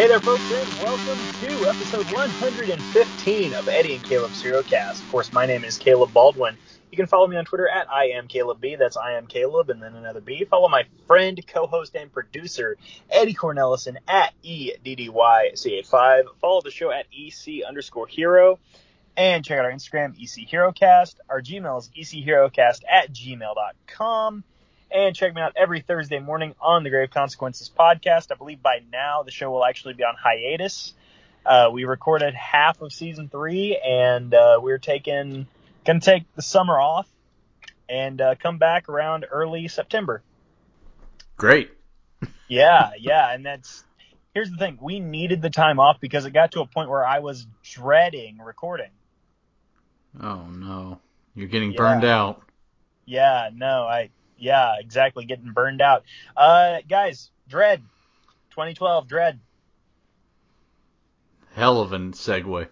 Hey there, folks, and welcome to episode 115 of Eddie and Caleb's HeroCast. Of course, my name is Caleb Baldwin. You can follow me on Twitter at I am Caleb B. That's I am Caleb, and then another B. Follow my friend, co-host, and producer Eddie Cornelison at EDDYCA5. Follow the show at EC underscore hero. And check out our Instagram, EC HeroCast. Our Gmail is EC ECHeroCast at gmail.com. And check me out every Thursday morning on the Grave Consequences podcast. I believe by now the show will actually be on hiatus. Uh, we recorded half of season three, and uh, we're taking gonna take the summer off and uh, come back around early September. Great. Yeah, yeah, and that's here's the thing: we needed the time off because it got to a point where I was dreading recording. Oh no, you're getting Yeah. burned out. Yeah, no, I yeah, exactly, getting burned out. Uh, guys, Dredd, 2012 Dredd. Hell of a segue.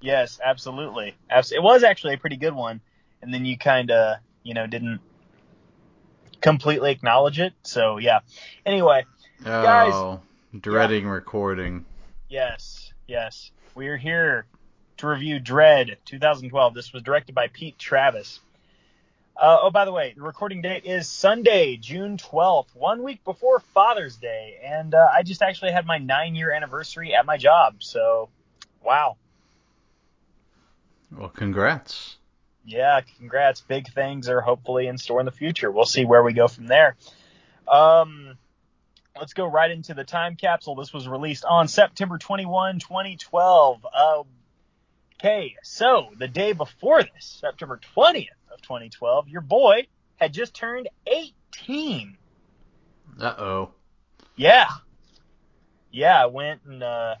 Yes, absolutely. Abs- it was actually a pretty good one, and then you kind of, you know, didn't completely acknowledge it. So yeah. Anyway, Guys. Oh, dreading recording. yes, yes, we're here to review Dredd 2012. This was directed by Pete Travis. Uh, oh, by the way, the recording date is Sunday, June 12th, one week before Father's Day, and uh, I just actually had my nine-year anniversary at my job. So, wow. Well, congrats. yeah, congrats. Big things are hopefully in store in the future. We'll see where we go from there. Um, let's go right into the time capsule. This was released on September 21, 2012. Uh, okay, so the day before this, September 20th of 2012, your boy had just turned 18. Uh oh. Yeah. Yeah, I went and uh,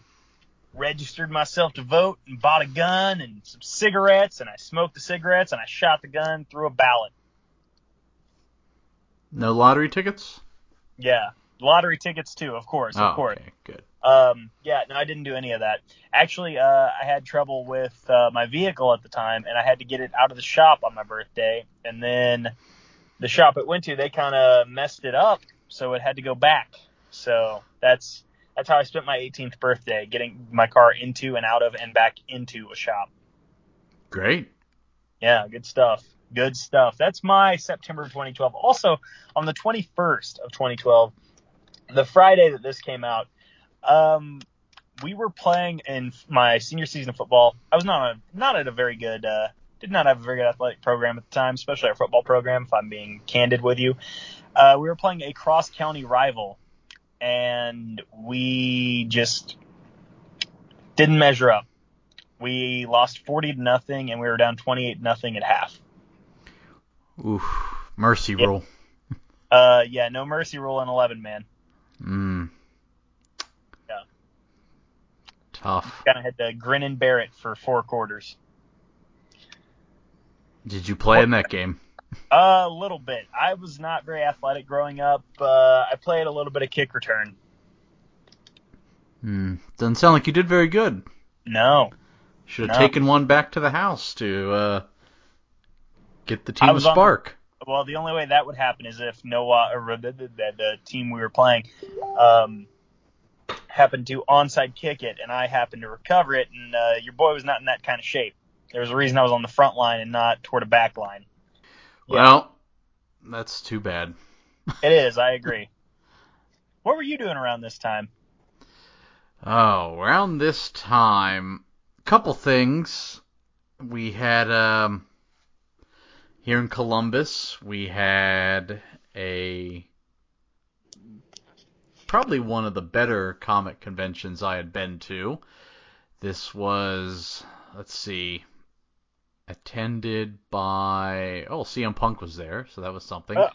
registered myself to vote and bought a gun and some cigarettes, and I smoked the cigarettes and I shot the gun through a ballot. No lottery tickets? Yeah. Lottery tickets too, of course, oh, of course. okay, good. Um, yeah, no, I didn't do any of that. Actually, uh, I had trouble with uh, my vehicle at the time, and I had to get it out of the shop on my birthday. And then the shop it went to, they kind of messed it up, so it had to go back. So that's that's how I spent my 18th birthday, getting my car into and out of and back into a shop. Great. Yeah, good stuff. Good stuff. That's my September 2012. Also, on the 21st of 2012, the Friday that this came out, um, we were playing in my senior season of football. I was not a, not at a very good, uh, did not have a very good athletic program at the time, especially our football program. If I'm being candid with you, uh, we were playing a cross county rival, and we just didn't measure up. We lost 40 to nothing, and we were down 28 nothing at half. Oof. Mercy Yeah. rule. Uh, yeah, no mercy rule in 11, man. Mm. Yeah. Tough. Kind of had to grin and bear it for four quarters. Did you play in that game? A little bit. I was not very athletic growing up. Uh, I played a little bit of kick return. Hmm. Doesn't sound like you did very good. No, Should have No. taken one back to the house to uh, get the team a was on- spark. well, the only way that would happen is if Noah or the, the, the team we were playing um, happened to onside kick it, and I happened to recover it, and uh, your boy was not in that kind of shape. There was a reason I was on the front line and not toward a back line. Yeah. Well, that's too bad. It is. I agree. What were you doing around this time? Oh, around this time, a couple things. We had um here in Columbus, we had a probably one of the better comic conventions I had been to. This was let's see attended by oh CM Punk was there, so that was something. Oh.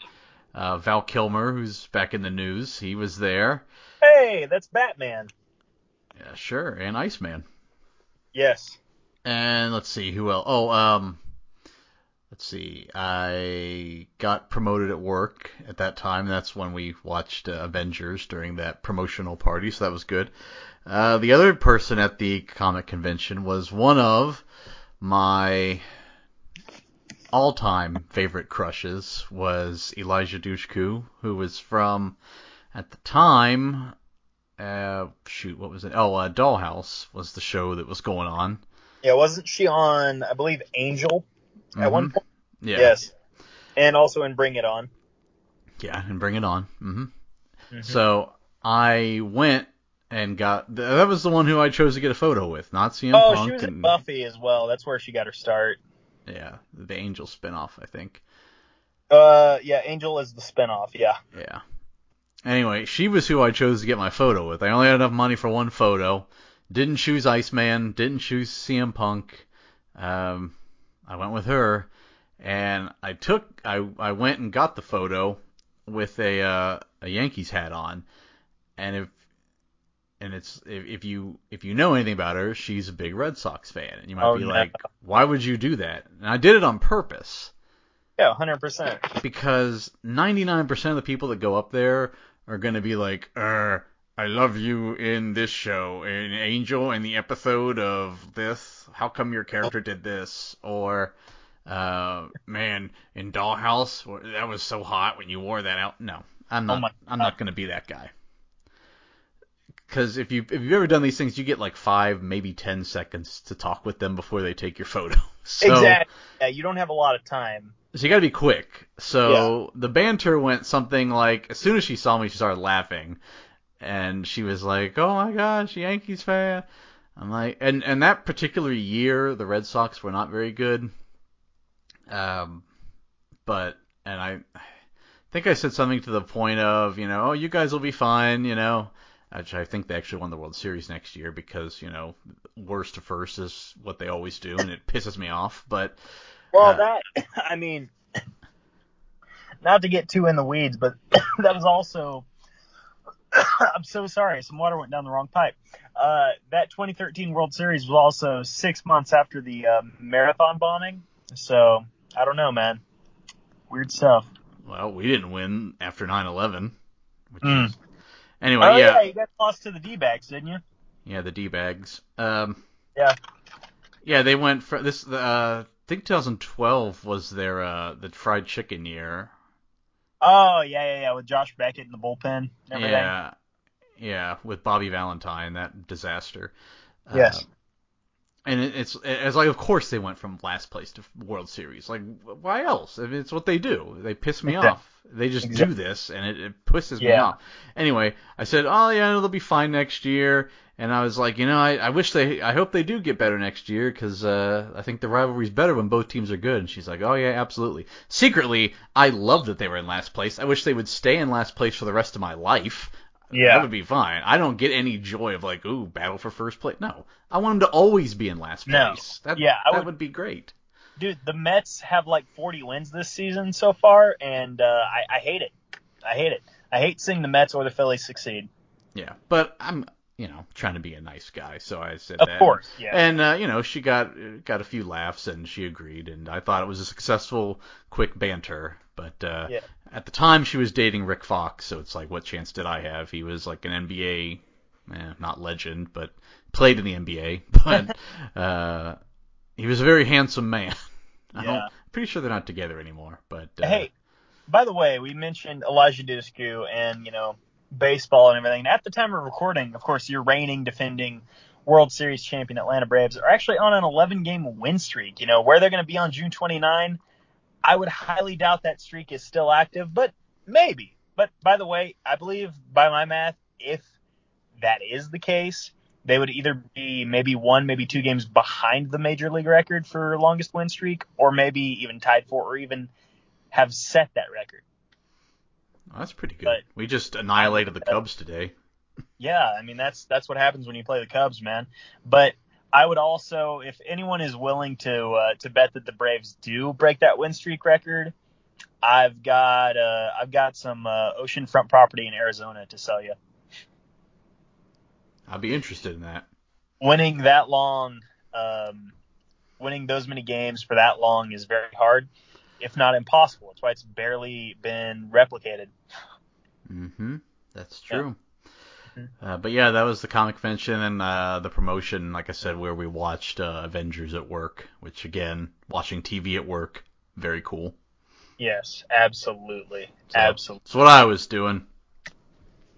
Uh, Val Kilmer, who's back in the news, he was there. Hey, that's Batman. Yeah, sure, and Iceman. Yes. And let's see who else. Oh, um, let's see. I got promoted at work at that time. That's when we watched uh, Avengers during that promotional party, so that was good. Uh, the other person at the comic convention was one of my all-time favorite crushes was Eliza Dushku, who was from at the time uh, shoot, what was it? Oh, uh, Dollhouse was the show that was going on. Yeah, wasn't she on? I believe Angel at one Mhm. point. Yeah. Yes, and also in Bring It On. Yeah, and Bring It On. hmm Mhm. So I went and got that was the one who I chose to get a photo with, not CM oh, Punk. Oh, she was in and, Buffy as well. That's where she got her start. Yeah, the Angel spinoff, I think. Uh, yeah, Angel is the spinoff. Yeah. Yeah. Anyway, she was who I chose to get my photo with. I only had enough money for one photo. Didn't choose Iceman. Didn't choose CM Punk. Um, I went with her, and I took I I went and got the photo with a uh, a Yankees hat on, and if and it's if, if you if you know anything about her, she's a big Red Sox fan, and you might Oh, be no. like, why would you do that? And I did it on purpose Yeah, hundred percent. because 99% of the people that go up there are going to be like, er, I love you in this show, in Angel, in the episode of this. How come your character did this? Or, uh, man, in Dollhouse, that was so hot when you wore that out. No, I'm Oh not. my I'm not going to be that guy. Because if you if you've ever done these things, you get like five, maybe ten seconds to talk with them before they take your photo. So, exactly. Yeah, you don't have a lot of time. so you got to be quick. So the banter went something like as soon as she saw me, she started laughing, and she was like, "Oh my gosh, Yankees fan." I'm like, and and that particular year, the Red Sox were not very good. Um, but and I think I said something to the point of, you know, oh, you guys will be fine, you know. Which I think they actually won the World Series next year because, you know, worst to first is what they always do, and it pisses me off. But Well, Uh, that I mean, not to get too in the weeds, but that was also. I'm so sorry. Some water went down the wrong pipe. Uh, that 2013 World Series was also six months after the um, marathon bombing. So I don't know, man. Weird stuff. Well, we didn't win after 9/11. Which Mm. is, anyway, oh yeah, yeah, you guys lost to the D-bags, didn't you? yeah, the D-bags. Um, Yeah. yeah, they went for this. Uh, I think 2012 was their uh, the fried chicken year. Oh yeah, yeah, yeah, with Josh Beckett in the bullpen. Yeah, yeah, with Bobby Valentine, that disaster. Yes. Uh, and it, it's it's like, of course they went from last place to World Series. Like, why else? I mean, it's what they do. They piss me off. They just do this, and it, it pisses me off. Anyway, I said, oh yeah, they'll be fine next year. And I was like, you know, I, I wish they, I hope they do get better next year because uh, I think the rivalry's better when both teams are good. And she's like, oh yeah, absolutely. Secretly, I love that they were in last place. I wish they would stay in last place for the rest of my life. Yeah. That would be fine. I don't get any joy of like, ooh, battle for first place. No, I want them to always be in last No. place. That, Yeah, that would- would be great. Dude, the Mets have like 40 wins this season so far, and uh, I, I hate it. I hate it. I hate seeing the Mets or the Phillies succeed. Yeah, but I'm, you know, trying to be a nice guy, so I said Of that. course, yeah. And uh, you know, she got got a few laughs and she agreed, and I thought it was a successful, quick banter. But uh, Yeah. at the time, she was dating Rick Fox, so it's like, what chance did I have? He was like an NBA, eh, not legend, but played in the NBA. But uh, he was a very handsome man. I don't, Yeah. pretty sure they're not together anymore. But uh, Hey, by the way, we mentioned Eliza Dushku and, you know, baseball and everything. At the time of recording, of course, your reigning, defending World Series champion Atlanta Braves are actually on an 11 game win streak. You know, where they're going to be on June 29, I would highly doubt that streak is still active, but maybe. But by the way, I believe by my math, if that is the case, they would either be maybe one, maybe two games behind the major league record for longest win streak, or maybe even tied for, or even have set that record. That's pretty good. but- we just annihilated the Cubs today. Yeah, I mean that's that's what happens when you play the Cubs, man. But I would also, if anyone is willing to uh, to bet that the Braves do break that win streak record, I've got uh, I've got some uh, oceanfront property in Arizona to sell you. I'd be interested in that. Winning that long, um, winning those many games for that long is very hard, if not impossible. That's why it's barely been replicated. Mm-hmm. That's Yeah. true. Mhm. Uh, but yeah, that was the comic convention and uh, the promotion, like I said, where we watched uh, Avengers at work, which again, watching TV at work, very cool. Yes, absolutely, So, absolutely. That's what I was doing.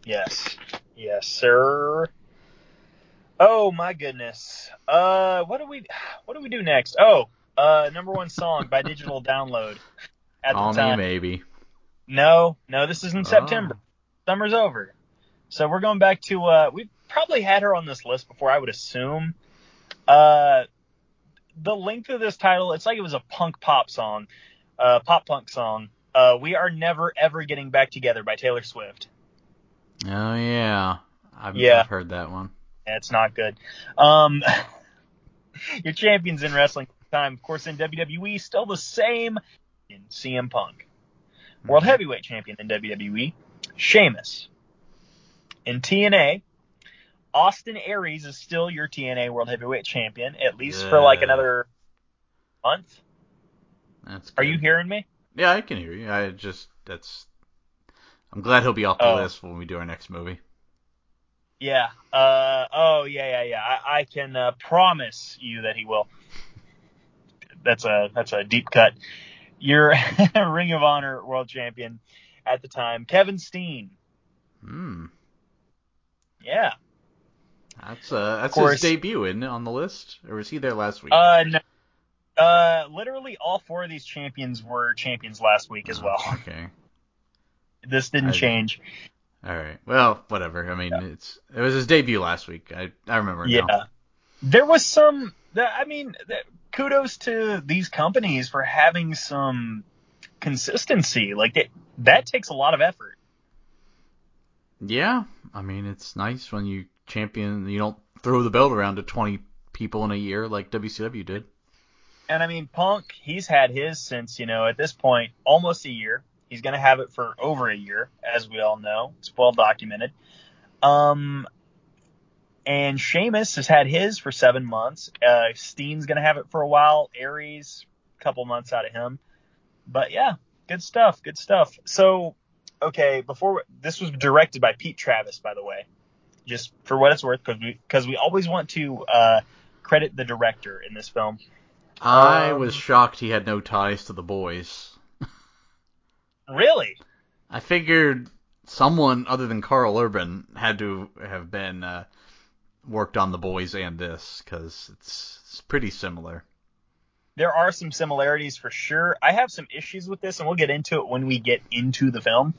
Yes. Yes, sir. Oh my goodness. Uh, what do we what do we do next? Oh, uh, number one song by digital download. At Call the time. me maybe. No, no, this is in Oh. September. Summer's over. So we're going back to uh we probably had her on this list before, I would assume. Uh the length of this title, it's like it was a punk pop song, uh pop punk song. Uh We Are Never Ever Getting Back Together by Taylor Swift. Oh yeah, I've, Yeah. I've heard that one. Yeah, it's not good. Um your champions in wrestling time, of course in WWE, still the same in CM Punk. World Mhm. Heavyweight Champion in WWE, Sheamus. In TNA, Austin Aries is still your TNA World Heavyweight Champion, at least for like another month. That's Are you hearing me? Yeah, I can hear you. I just that's. I'm glad he'll be off the Oh. list when we do our next movie. Yeah. Uh, oh, yeah, yeah, yeah. I, I can uh, promise you that he will. That's a that's a deep cut. Your Ring of Honor World Champion at the time, Kevin Steen. Hmm. Yeah. That's uh that's course. his debut, isn't on the list? Or was he there last week? Uh, no. Uh, literally all four of these champions were champions last week as Oh, well. Okay. This didn't I- change. All right. Well, whatever. I mean, it's it was his debut last week. I I remember Yeah. now. There was some, I mean, kudos to these companies for having some consistency. Like, it, that takes a lot of effort. Yeah. I mean, it's nice when you champion. You don't throw the belt around to 20 people in a year like WCW did. And I mean, Punk, he's had his since, you know, at this point, almost a year. He's going to have it for over a year, as we all know. It's well documented. Um, and Sheamus has had his for seven months. Uh, Steen's going to have it for a while. Aries, a couple months out of him. But yeah, good stuff. Good stuff. So, okay, before this was directed by Pete Travis, by the way, just for what it's worth, because we because we always want to uh, credit the director in this film. I Um, was shocked he had no ties to the boys. Really? I figured someone other than Karl Urban had to have been uh, worked on the boys and this because it's, it's pretty similar. there are some similarities for sure. I have some issues with this, and we'll get into it when we get into the film.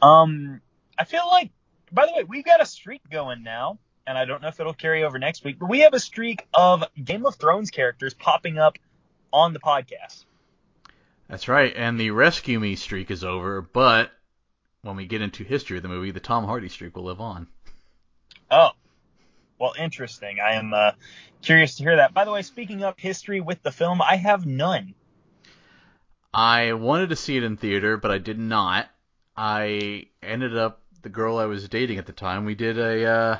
Um, I feel like, by the way, we've got a streak going now, and I don't know if it'll carry over next week, but we have a streak of Game of Thrones characters popping up on the podcast. That's right, and the Rescue Me streak is over, but when we get into history of the movie, the Tom Hardy streak will live on. Oh, well, interesting. I am uh, curious to hear that. By the way, speaking of history with the film, I have none. I wanted to see it in theater, but I did not. I ended up the girl I was dating at the time. We did a uh,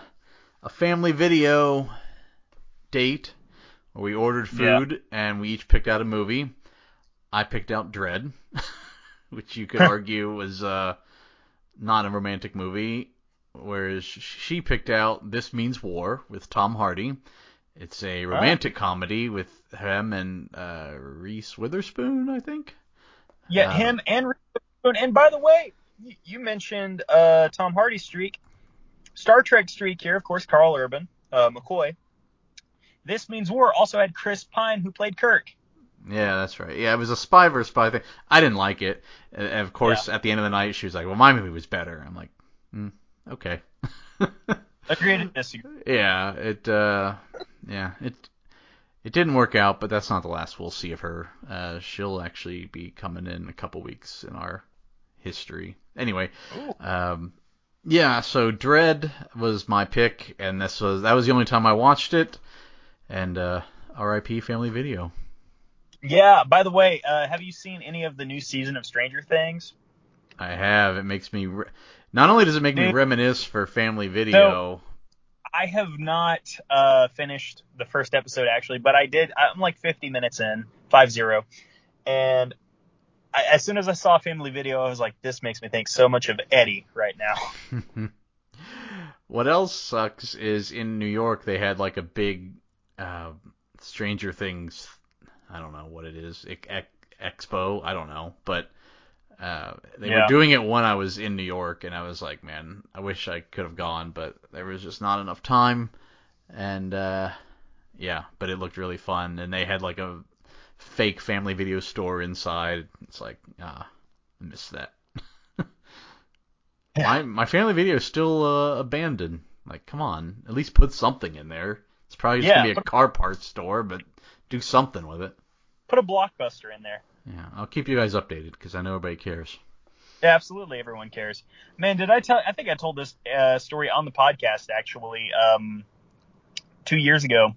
a family video date where we ordered Yeah. food and we each picked out a movie. I picked out Dredd, which you could argue was uh, not a romantic movie, whereas she picked out This Means War with Tom Hardy. It's a romantic comedy with him and uh, Reese Witherspoon, I think. Yeah, Um, him and Reese Witherspoon. And by the way, you, mentioned uh, Tom Hardy streak, Star Trek streak here, of course, Karl Urban, uh, McCoy. This means war also had Chris Pine who played Kirk. Yeah, that's right. Yeah, it was a spy versus spy thing. I didn't like it. And and of course, at the end of the night, she was like, "Well, my movie was better." I'm like, mm, "Okay." Agreed disagree. yeah, it. Uh, yeah, it. It didn't work out, but that's not the last we'll see of her. Uh, she'll actually be coming in a couple weeks in our history. Anyway, Ooh. um, yeah. So Dredd was my pick, and this was that was the only time I watched it. And uh, R.I.P. Family Video. Yeah. By the way, uh, have you seen any of the new season of Stranger Things? I have. It makes me. Re- not only does it make me reminisce for family video. I have not uh, finished the first episode actually, but I did. I'm like 50 minutes in, five zero, and I, as soon as I saw Family Video, I was like, this makes me think so much of Eddie right now. what else sucks is in New York they had like a big uh, Stranger Things. I don't know what it is. Ex- ex- expo. I don't know, but Uh, they Yeah. were doing it when I was in New York, and I was like, man, I wish I could have gone, but there was just not enough time. And uh, yeah, but it looked really fun, and they had like a fake family video store inside. It's like, ah, I miss that. my my family video is still uh, abandoned. Like, come on, at least put something in there. It's probably just Yeah, gonna be a put- car parts store, but do something with it. Put a blockbuster in there. Yeah, I'll keep you guys updated because I know everybody cares. Yeah, absolutely, everyone cares. Man, did I tell? I think I told this uh, story on the podcast actually. Um, two years ago,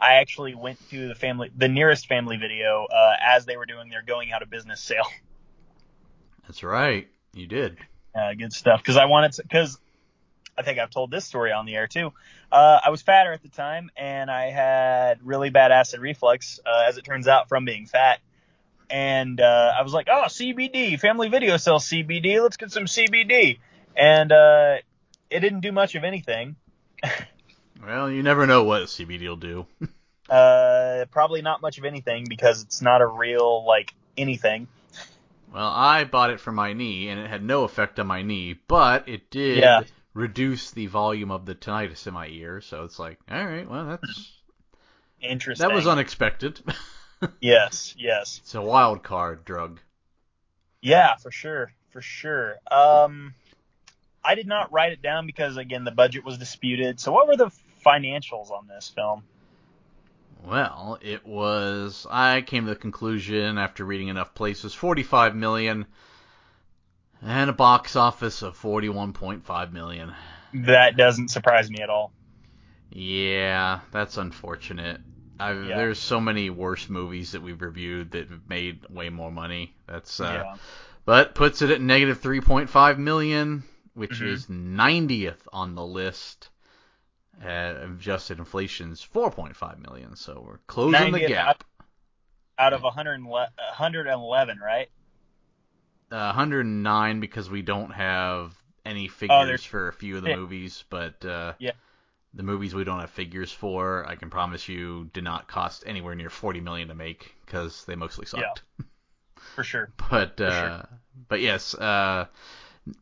I actually went to the family, the nearest family video, uh, as they were doing their going out of business sale. That's right, you did. Uh, good stuff. Because I wanted to. Because I think I've told this story on the air too. Uh, I was fatter at the time, and I had really bad acid reflux, uh, as it turns out, from being fat. And uh, I was like, oh, CBD, Family Video sells CBD. Let's get some CBD. And uh, it didn't do much of anything. Well, you never know what CBD will do. Uh, probably not much of anything because it's not a real like anything. Well, I bought it for my knee, and it had no effect on my knee, but it did Yeah. Reduce the volume of the tinnitus in my ear. So it's like, all right, well, that's Interesting. that was unexpected. yes, yes. it's a wild card drug. Yeah, for sure, for sure. Um, I did not write it down because again the budget was disputed. So what were the financials on this film? Well, it was. I came to the conclusion after reading enough places, 45 million, and a box office of 41.5 million. That doesn't surprise me at all. Yeah, that's unfortunate. i Yeah. There's so many worse movies that we've reviewed that made way more money. That's uh, yeah. but puts it at negative 3.5 million, which Mhm. is 90th on the list. Uh, adjusted inflation's 4.5 million, so we're closing the 90th gap. Out of 111, 111, right? Uh, 109 because we don't have any Oh, figures there's- for a few of the yeah. movies, but uh, Yeah. the movies we don't have figures for, I can promise you, did not cost anywhere near 40 million to make because they mostly sucked. For sure. But For uh, sure. but yes, uh,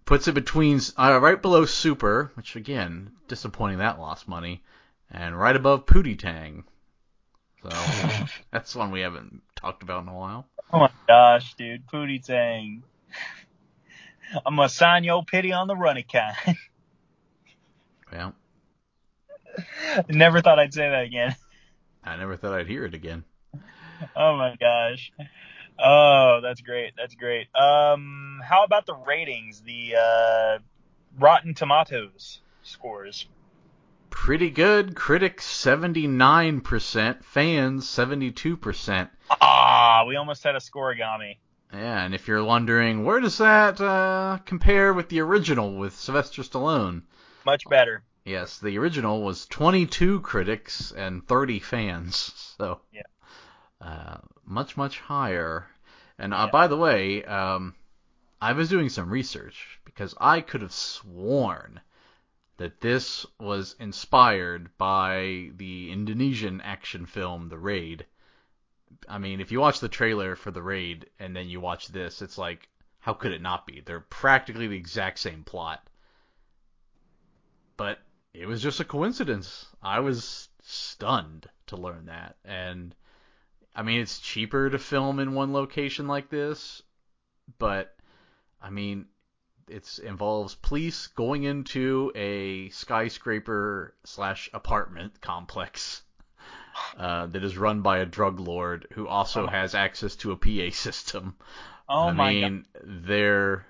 puts it between uh, right below Super, which again disappointing that lost money, and right above Pootie Tang. So that's one we haven't talked about in a while. Oh my gosh, dude, Pootie Tang. I'm gonna sign your pity on the running kind. Well, Never thought I'd say that again. I never thought I'd hear it again. Oh my gosh. Oh, that's great. That's great. Um, how about the ratings? The uh, Rotten Tomatoes scores. Pretty good. Critics 79%, fans 72%. Ah, we almost had a scoregami. Yeah, and if you're wondering, where does that uh, compare with the original with Sylvester Stallone? Much better. Yes, the original was 22 critics and 30 fans, so Yeah. uh, much much higher. And uh, Yeah. by the way, um, I was doing some research because I could have sworn that this was inspired by the Indonesian action film The Raid. I mean, if you watch the trailer for The Raid and then you watch this, it's like, how could it not be? They're practically the exact same plot. But it was just a coincidence. I was stunned to learn that. And I mean, it's cheaper to film in one location like this, but I mean, it involves police going into a skyscraper slash apartment complex uh, that is run by a drug lord who also Oh. has access to a PA system. Oh I my god. mean, they're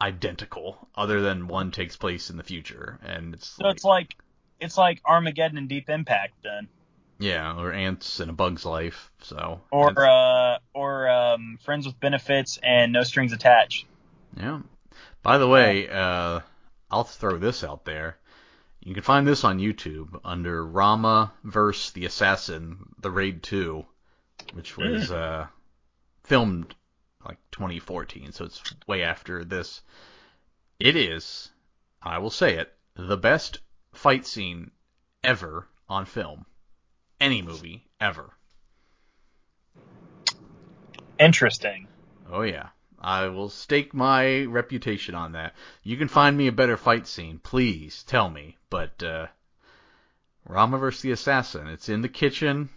identical, other than one takes place in the future, and it's So like, it's like it's like Armageddon and Deep Impact then, yeah, or ants and a bug's life. So or uh, or um, Friends with Benefits and No Strings Attached. Yeah. By the way, uh, I'll throw this out there. You can find this on YouTube under Rama vs. the Assassin, The Raid 2, which was uh, filmed like 2014, so it's way after this. It is, I will say it, the best fight scene ever on film. Any movie ever. Interesting. Oh yeah. I will stake my reputation on that. You can find me a better fight scene, please tell me. But uh, Rama vs. the Assassin, it's in the kitchen,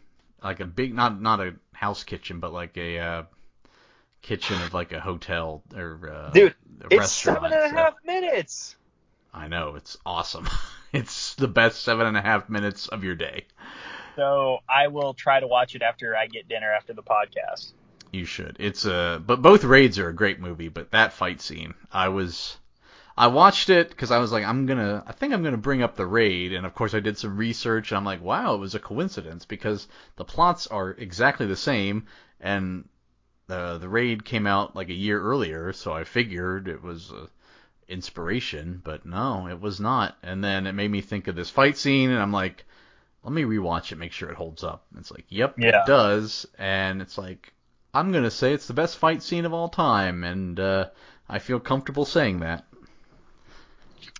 like a big, not not a house kitchen, but like a uh, kitchen of like a hotel or uh, Dude, a It's restaurant. seven and a so- half minutes. I know it's awesome. it's the best seven and a half minutes of your day. So I will try to watch it after I get dinner after the podcast. You should. It's a but both raids are a great movie, but that fight scene, I was I watched it because I was like, I'm gonna, I think I'm gonna bring up the raid, and of course I did some research, and I'm like, wow, it was a coincidence because the plots are exactly the same, and the the raid came out like a year earlier, so I figured it was a inspiration, but no, it was not. And then it made me think of this fight scene, and I'm like, let me rewatch it, make sure it holds up. And it's like, yep, Yeah. it does, and it's like, I'm gonna say it's the best fight scene of all time, and uh, I feel comfortable saying that.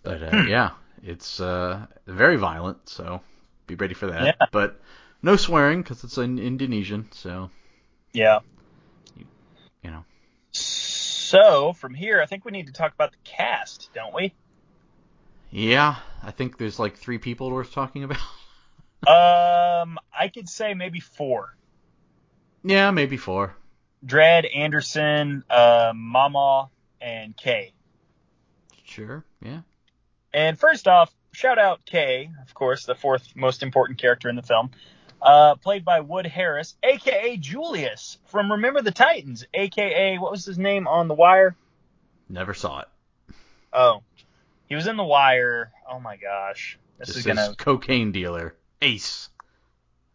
But uh, Hmm. yeah, it's uh, very violent, so be ready for that. Yeah. But no swearing because it's in Indonesian, so Yeah. you know. So from here, I think we need to talk about the cast, don't we? Yeah, I think there's like three people worth talking about. Um, I could say maybe four. yeah, maybe four. Dredd, Anderson, uh, Mama, and Kay. Sure, yeah. And first off, shout out Kay, of course, the fourth most important character in the film, uh, played by Wood Harris, aka Julius from Remember the Titans, aka what was his name on The Wire? Never saw it. Oh, he was in The Wire. Oh my gosh, this, This is is gonna. cocaine dealer Ace.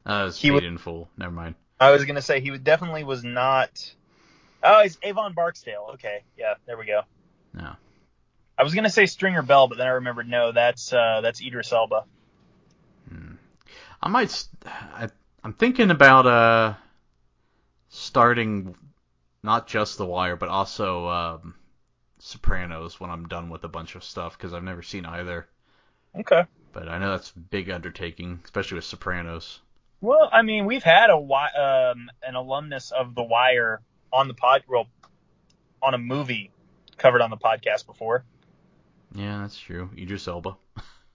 Uh, it's He was- in full. Never mind. I was gonna say he was definitely was not. Oh, he's Avon Barksdale. Okay, yeah, there we go. No. I was gonna say Stringer Bell, but then I remembered no, that's uh, that's Idris Elba. Hmm. I might. I I'm thinking about uh starting not just The Wire, but also um, Sopranos when I'm done with a bunch of stuff because I've never seen either. Okay. But I know that's a big undertaking, especially with Sopranos. Well, I mean, we've had a um, an alumnus of The Wire on the pod, well, on a movie covered on the podcast before. Yeah, that's true. Idris Elba.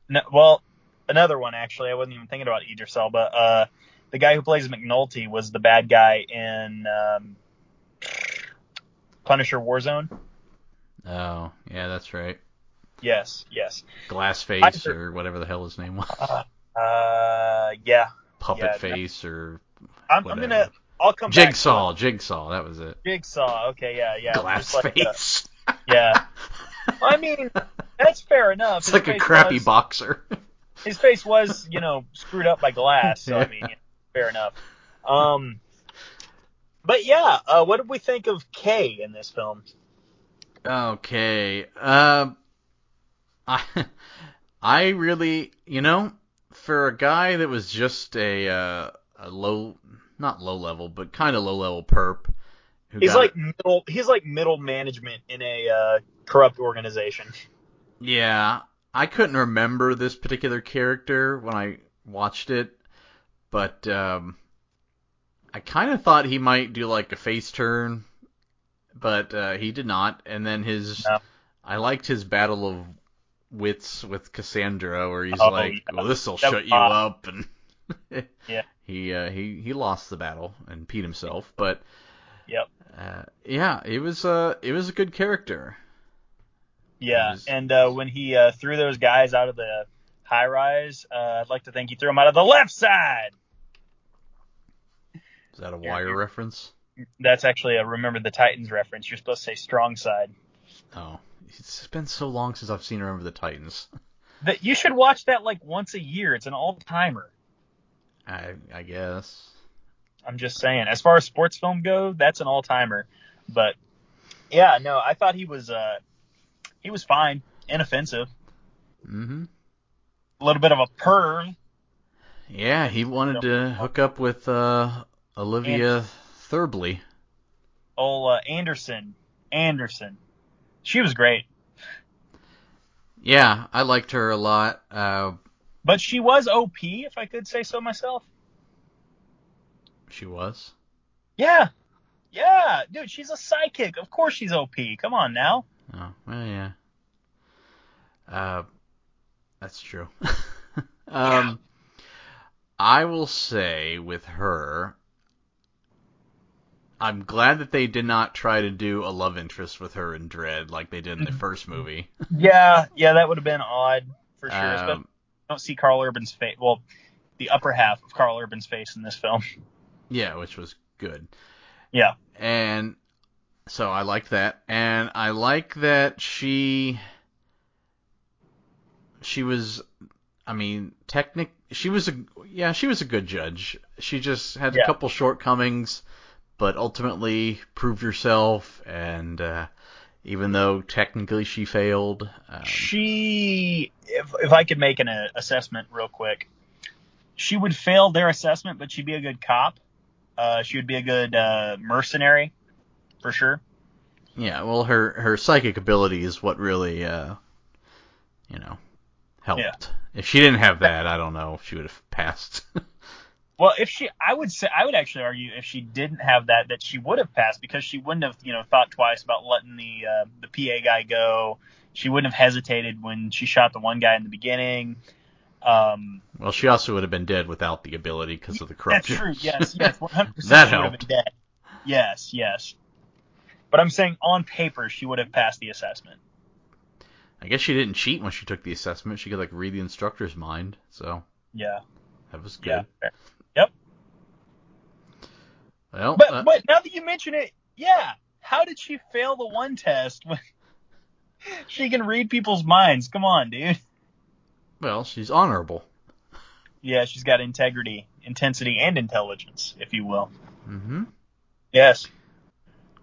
No, well, another one actually. I wasn't even thinking about Idris Elba. Uh, the guy who plays McNulty was the bad guy in um, Punisher Warzone. Oh, yeah, that's right. Yes, yes. Glassface or whatever the hell his name was. Uh, yeah. Puppet yeah, no. face or I'm, I'm gonna. I'll come back. Jigsaw. Jigsaw. That was it. Jigsaw. Okay, yeah, yeah. Glass like, uh, face. yeah. I mean, that's fair enough. it's His like a crappy was- boxer. his face was, you know, screwed up by glass. So I Yeah. mean, yeah, fair enough. Um, but yeah, uh, what did we think of Kay in this film? Okay. Um, I I really, you know, for a guy that was just a uh, a low, not low level, but kind of low level perp. Who He's like it- middle. He's like middle management in a uh, corrupt organization. yeah. I couldn't remember this particular character when I watched it, but um, I kind of thought he might do like a face turn, but uh, he did not. And then his, No. I liked his battle of wits with Cassandra, where he's Oh, like, yeah. "Well, this will shut was you up," and Yeah. he uh, he he lost the battle and peed himself. But Yep. uh, yeah, it was uh it was a good character. Yeah, was- and uh, when he uh, threw those guys out of the high rise, uh, I'd like to think he threw them out of the left side. Is that a wire reference? That's actually a Remember the Titans reference. You're supposed to say strong side. Oh, it's been so long since I've seen Remember the Titans. That you should watch that like once a year. It's an all timer. I I guess. I'm just saying. As far as sports film go, that's an all timer. But yeah, no, I thought he was uh he was fine, inoffensive, Mm-hmm. a little bit of a perv. Yeah, he wanted to hook up with uh, Olivia Thirlby. Oh, uh, Anderson, Anderson, she was great, Yeah, I liked her a lot. Uh, but she was OP, if I could say so myself. she was. Yeah, Yeah, dude, she's a psychic. Of course she's OP. Come on now. Oh, well, yeah. Uh, that's true. um, I will say with her, I'm glad that they did not try to do a love interest with her in Dredd like they did in the Mhm. first movie. Yeah, yeah, that would have been odd for sure. especially Um, I don't see Karl Urban's face. Well, the upper half of Karl Urban's face in this film. yeah, which was good. Yeah. And so I like that, and I like that she she was. I mean, technic. She was a yeah, she was a good judge. She just had Yeah. a couple shortcomings, but ultimately proved herself. And uh, even though technically she failed, um, She, if if I could make an uh, assessment real quick, she would fail their assessment, but she'd be a good cop. Uh, she would be a good uh, mercenary, for sure. yeah, well, her her psychic ability is what really, uh, you know, helped. Yeah. If she didn't have that, I don't know if she would have passed. Well, if she, I would say, I would actually argue if she didn't have that, that she would have passed because she wouldn't have, you know, thought twice about letting the uh, the PA guy go. She wouldn't have hesitated when she shot the one guy in the beginning. Um, well, she also would have been dead without the ability because of the corruption. that's true. Yes, yes, 100. percent That she would have helped. been dead. Yes, yes. But I'm saying on paper she would have passed the assessment. I guess she didn't cheat when she took the assessment. She could like read the instructor's mind, so Yeah, that was good. fair. Well, But uh, but now that you mention it, yeah. How did she fail the one test when she can read people's minds? Come on, dude. well, she's honorable. Yeah, she's got integrity, intensity, and intelligence, if you will. Mm-hmm. Yes.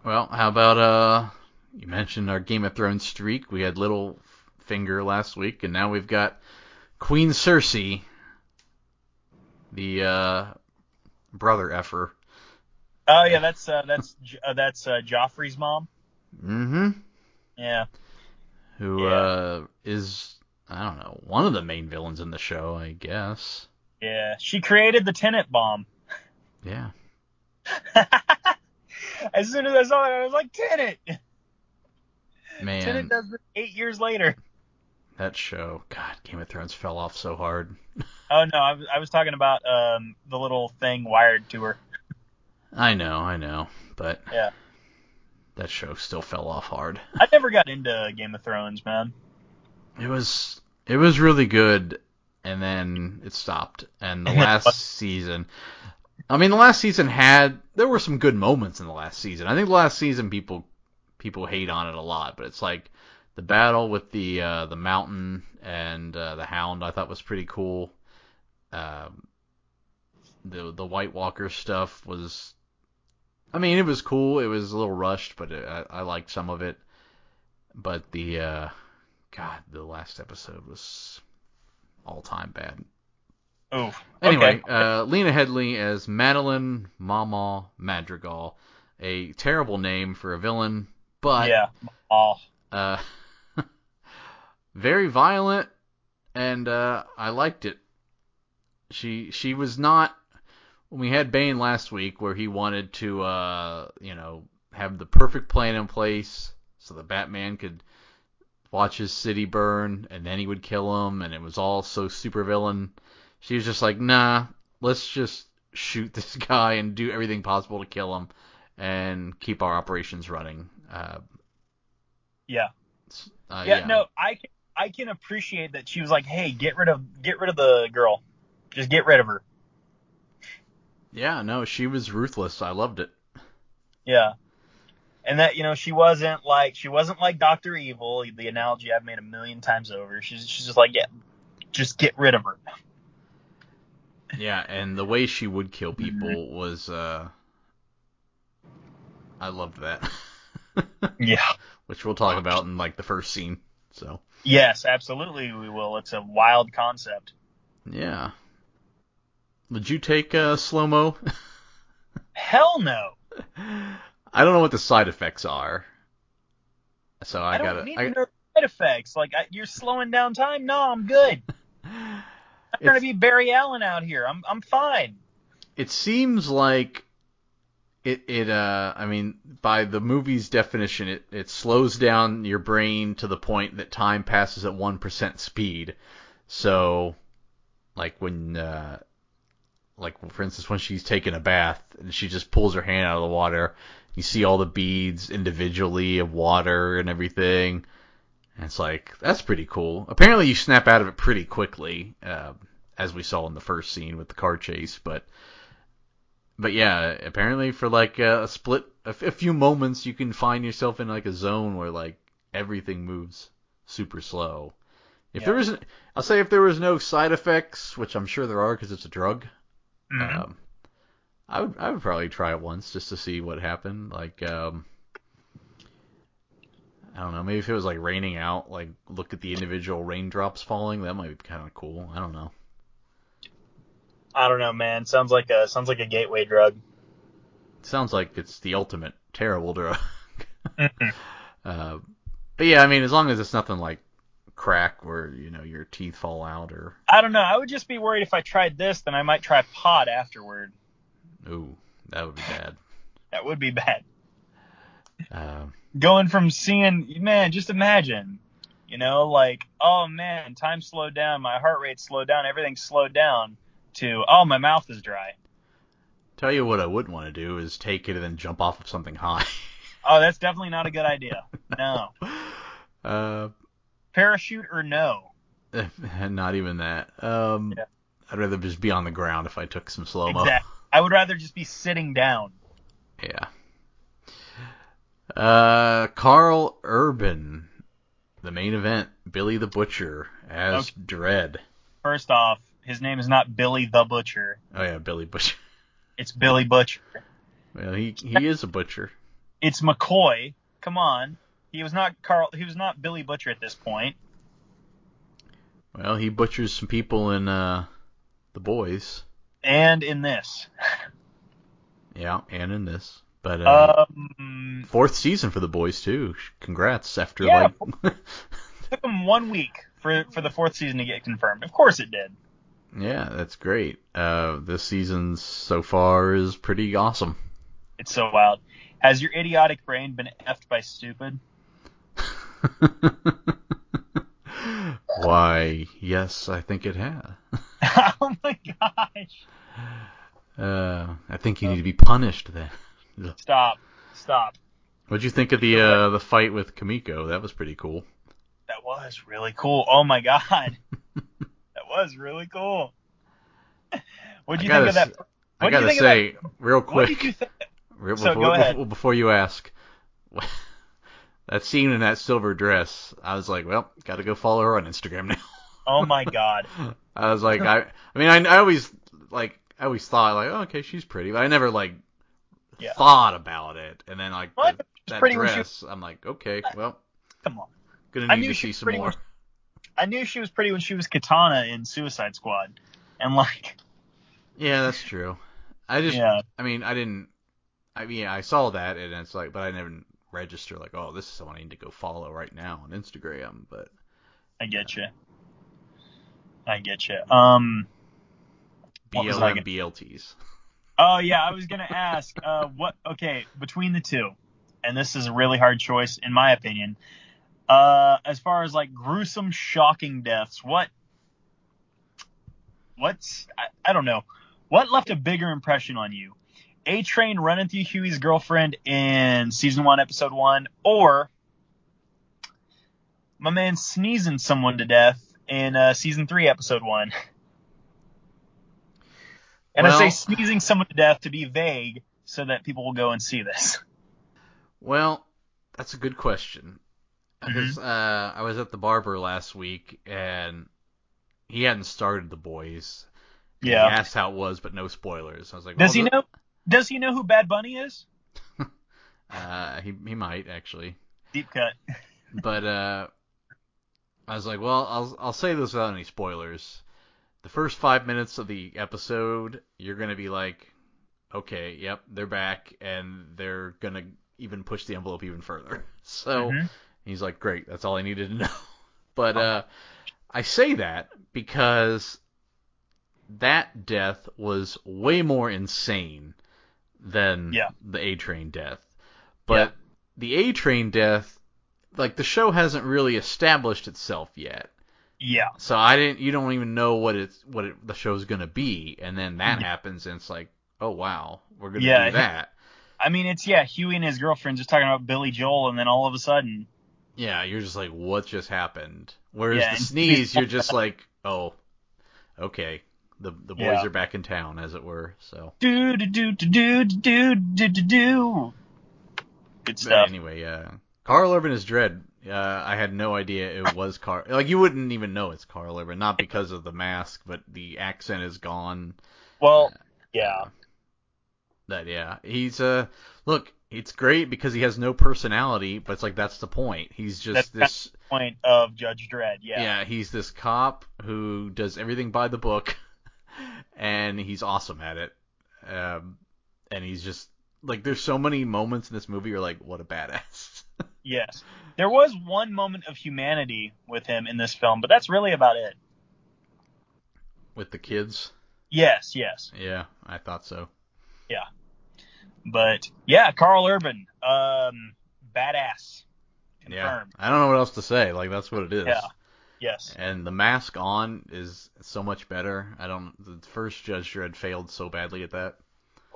Well, how about uh, you mentioned our Game of Thrones streak. We had Littlefinger last week, and now we've got Queen Cersei, the uh, brother effer. Oh yeah, that's uh, that's uh, that's uh, Joffrey's mom. Mm-hmm. Yeah. Who Yeah. uh, is I don't know one of the main villains in the show, I guess. Yeah. She created the tenant bomb. Yeah. as soon as I saw it, I was like, Tenant. Man, Tenant does this eight years later. that show. God, Game of Thrones fell off so hard. Oh no, I was I was talking about um the little thing wired to her. I know, I know, but Yeah. that show still fell off hard. I never got into Game of Thrones, man. It was it was really good, and then it stopped. And the last season, I mean, the last season had there were some good moments in the last season. I think the last season people people hate on it a lot, but it's like the battle with the uh, the mountain and uh, the hound I thought was pretty cool. Um, the the White Walker stuff was, I mean, it was cool. It was a little rushed, but it, I, I liked some of it. But the uh, God, the last episode was all time bad. Oof. Anyway, Okay. uh, Lena Headey as Madeline Mama Madrigal, a terrible name for a villain, but yeah. Oh. uh, very violent, and uh, I liked it. She she was not. When we had Bane last week, where he wanted to, uh, you know, have the perfect plan in place so the Batman could watch his city burn, and then he would kill him, and it was all so super villain. She was just like, nah, let's just shoot this guy and do everything possible to kill him, and keep our operations running. Uh, Yeah. uh, yeah. No, I can I can appreciate that she was like, hey, get rid of get rid of the girl, just get rid of her. Yeah, no, she was ruthless. I loved it. Yeah. And that you know she wasn't like she wasn't like Doctor Evil, the analogy I've made a million times over. She's she's just like yeah, just get rid of her. Yeah, and the way she would kill people was uh I loved that. Yeah. Which we'll talk about in like the first scene. So, Yes, absolutely we will. It's a wild concept. yeah. Would you take uh, slow-mo? Hell no. I don't know what the side effects are. So I, I, don't gotta need I, to know side effects. Like I, you're slowing down time. No, I'm good. I'm trying to be Barry Allen out here. I'm I'm fine. it seems like it it uh I mean by the movie's definition it it slows down your brain to the point that time passes at 1% speed. So like when uh like for instance when she's taking a bath and she just pulls her hand out of the water, you see all the beads individually of water and everything. And it's like that's pretty cool. Apparently you snap out of it pretty quickly uh, as we saw in the first scene with the car chase, but but yeah, apparently for like a split, a, a few moments, you can find yourself in like a zone where like everything moves super slow. If Yeah. there isn't, I'll say if there was no side effects, which I'm sure there are because it's a drug, Mhm. um, I would I would probably try it once just to see what happened. Like um, I don't know, maybe if it was like raining out, like look at the individual raindrops falling, that might be kind of cool. I don't know. I don't know, man. Sounds like a sounds like a gateway drug. sounds like it's the ultimate terrible drug. Mhm. uh, but yeah, I mean, as long as it's nothing like crack where you know your teeth fall out or I don't know. I would just be worried if I tried this, then I might try pot afterward. ooh, that would be bad. That would be bad. Uh, Going from seeing, man, just imagine, you know, like, oh man, time slowed down, my heart rate slowed down, everything slowed down, to, oh, my mouth is dry. tell you what, I wouldn't want to do is take it and then jump off of something high. Oh, that's definitely not a good idea. No. uh, Parachute or no? not even that. Um, Yeah. I'd rather just be on the ground if I took some slow mo. Exactly. I would rather just be sitting down. Yeah. Uh, Karl Urban, the main event, Billy the Butcher as Okay. Dredd. First off, his name is not Billy the Butcher. Oh yeah, Billy Butcher. It's Billy Butcher. Well, he he is a butcher. It's McCoy. Come on. He was not Karl. He was not Billy Butcher at this point. Well, he butchers some people in uh the boys. And in this, Yeah, and in this. But uh, um, fourth season for the boys too. Congrats after Yeah, like took him one week for for the fourth season to get confirmed. Of course it did. Yeah, that's great. Uh this season so far is pretty awesome. It's so wild. Has your idiotic brain been effed by stupid? Why, yes, I think it has. oh my gosh! Uh, I think you need to be punished then. Stop. Stop. What'd you think of the uh, the fight with Kimiko? That was pretty cool. That was really cool. Oh my god. that was really cool. What'd I you gotta think of that? s- I gotta think of say, real What did quick, you think? real- So, ahead. before- before you ask, that scene in that silver dress, I was like, well, gotta go follow her on Instagram now. Oh my god. I was like, I, I mean, I, I always like, I always thought like, oh, okay, she's pretty, but I never like Yeah. thought about it. And then like What? the- that she- dress, I'm like, okay, well, Come on. gonna I need knew to she see was some pretty more. when- I knew she was pretty when she was Katana in Suicide Squad. And like, Yeah, that's true. I just, yeah. I mean, I didn't. I mean, I saw that, and it's like, but I never register like, oh, this is someone I need to go follow right now on Instagram. But I get you. I get you. Um. I BLTs. Oh yeah, I was gonna ask. Uh, what? Okay, between the two, and this is a really hard choice in my opinion. Uh, as far as like gruesome, shocking deaths, what? What's? I, I don't know. What left a bigger impression on you? A Train running through Hughie's girlfriend in season one, episode one, or my man sneezing someone to death in uh, season three, episode one. And I say sneezing someone to death to be vague so that people will go and see this. Well, that's a good question. Mm-hmm. Because uh, I was at the barber last week, and he hadn't started the boys. Yeah. He asked how it was, but no spoilers. I was like, Does well, he the- know? Does he know who Bad Bunny is? Uh, he he might actually. Deep cut. but uh, I was like, well, I'll I'll say this without any spoilers. The first five minutes of the episode, you're gonna be like, okay, yep, they're back, and they're gonna even push the envelope even further. So Mhm. he's like, great, that's all I needed to know. But uh, I say that because that death was way more insane than Yeah. the A Train death. But the A Train death, like the show hasn't really established itself yet. Yeah. So I didn't. You don't even know what it's what it, the show's gonna be, and then that happens, and it's like, oh wow, we're gonna Yeah, do that. I mean, it's yeah, Hughie and his girlfriend just talking about Billy Joel, and then all of a sudden, Yeah, you're just like, what just happened? Whereas Yeah, the sneeze, you're just like, oh, okay, the the boys Yeah. are back in town, as it were. So. do do do do do do do do. Good But stuff. anyway, yeah. Karl Urban is Dredd. Uh, I had no idea it was Karl. Like you wouldn't even know it's Karl Urban, not because of the mask, but the accent is gone. Well, yeah, That yeah, he's uh look, it's great because he has no personality, but it's like that's the point. He's just That's- this point of Judge Dredd. Yeah. yeah, he's this cop who does everything by the book, and he's awesome at it. Um, and he's just like there's so many moments in this movie you're like, what a badass. Yes. There was one moment of humanity with him in this film, but that's really about it. With the kids. Yes, yes. Yeah, I thought so. Yeah. But yeah, Karl Urban, um, badass. Yeah. I don't know what else to say. Like that's what it is. Yeah. Yes. And the mask on is so much better. I don't. The first Judge Dredd failed so badly at that.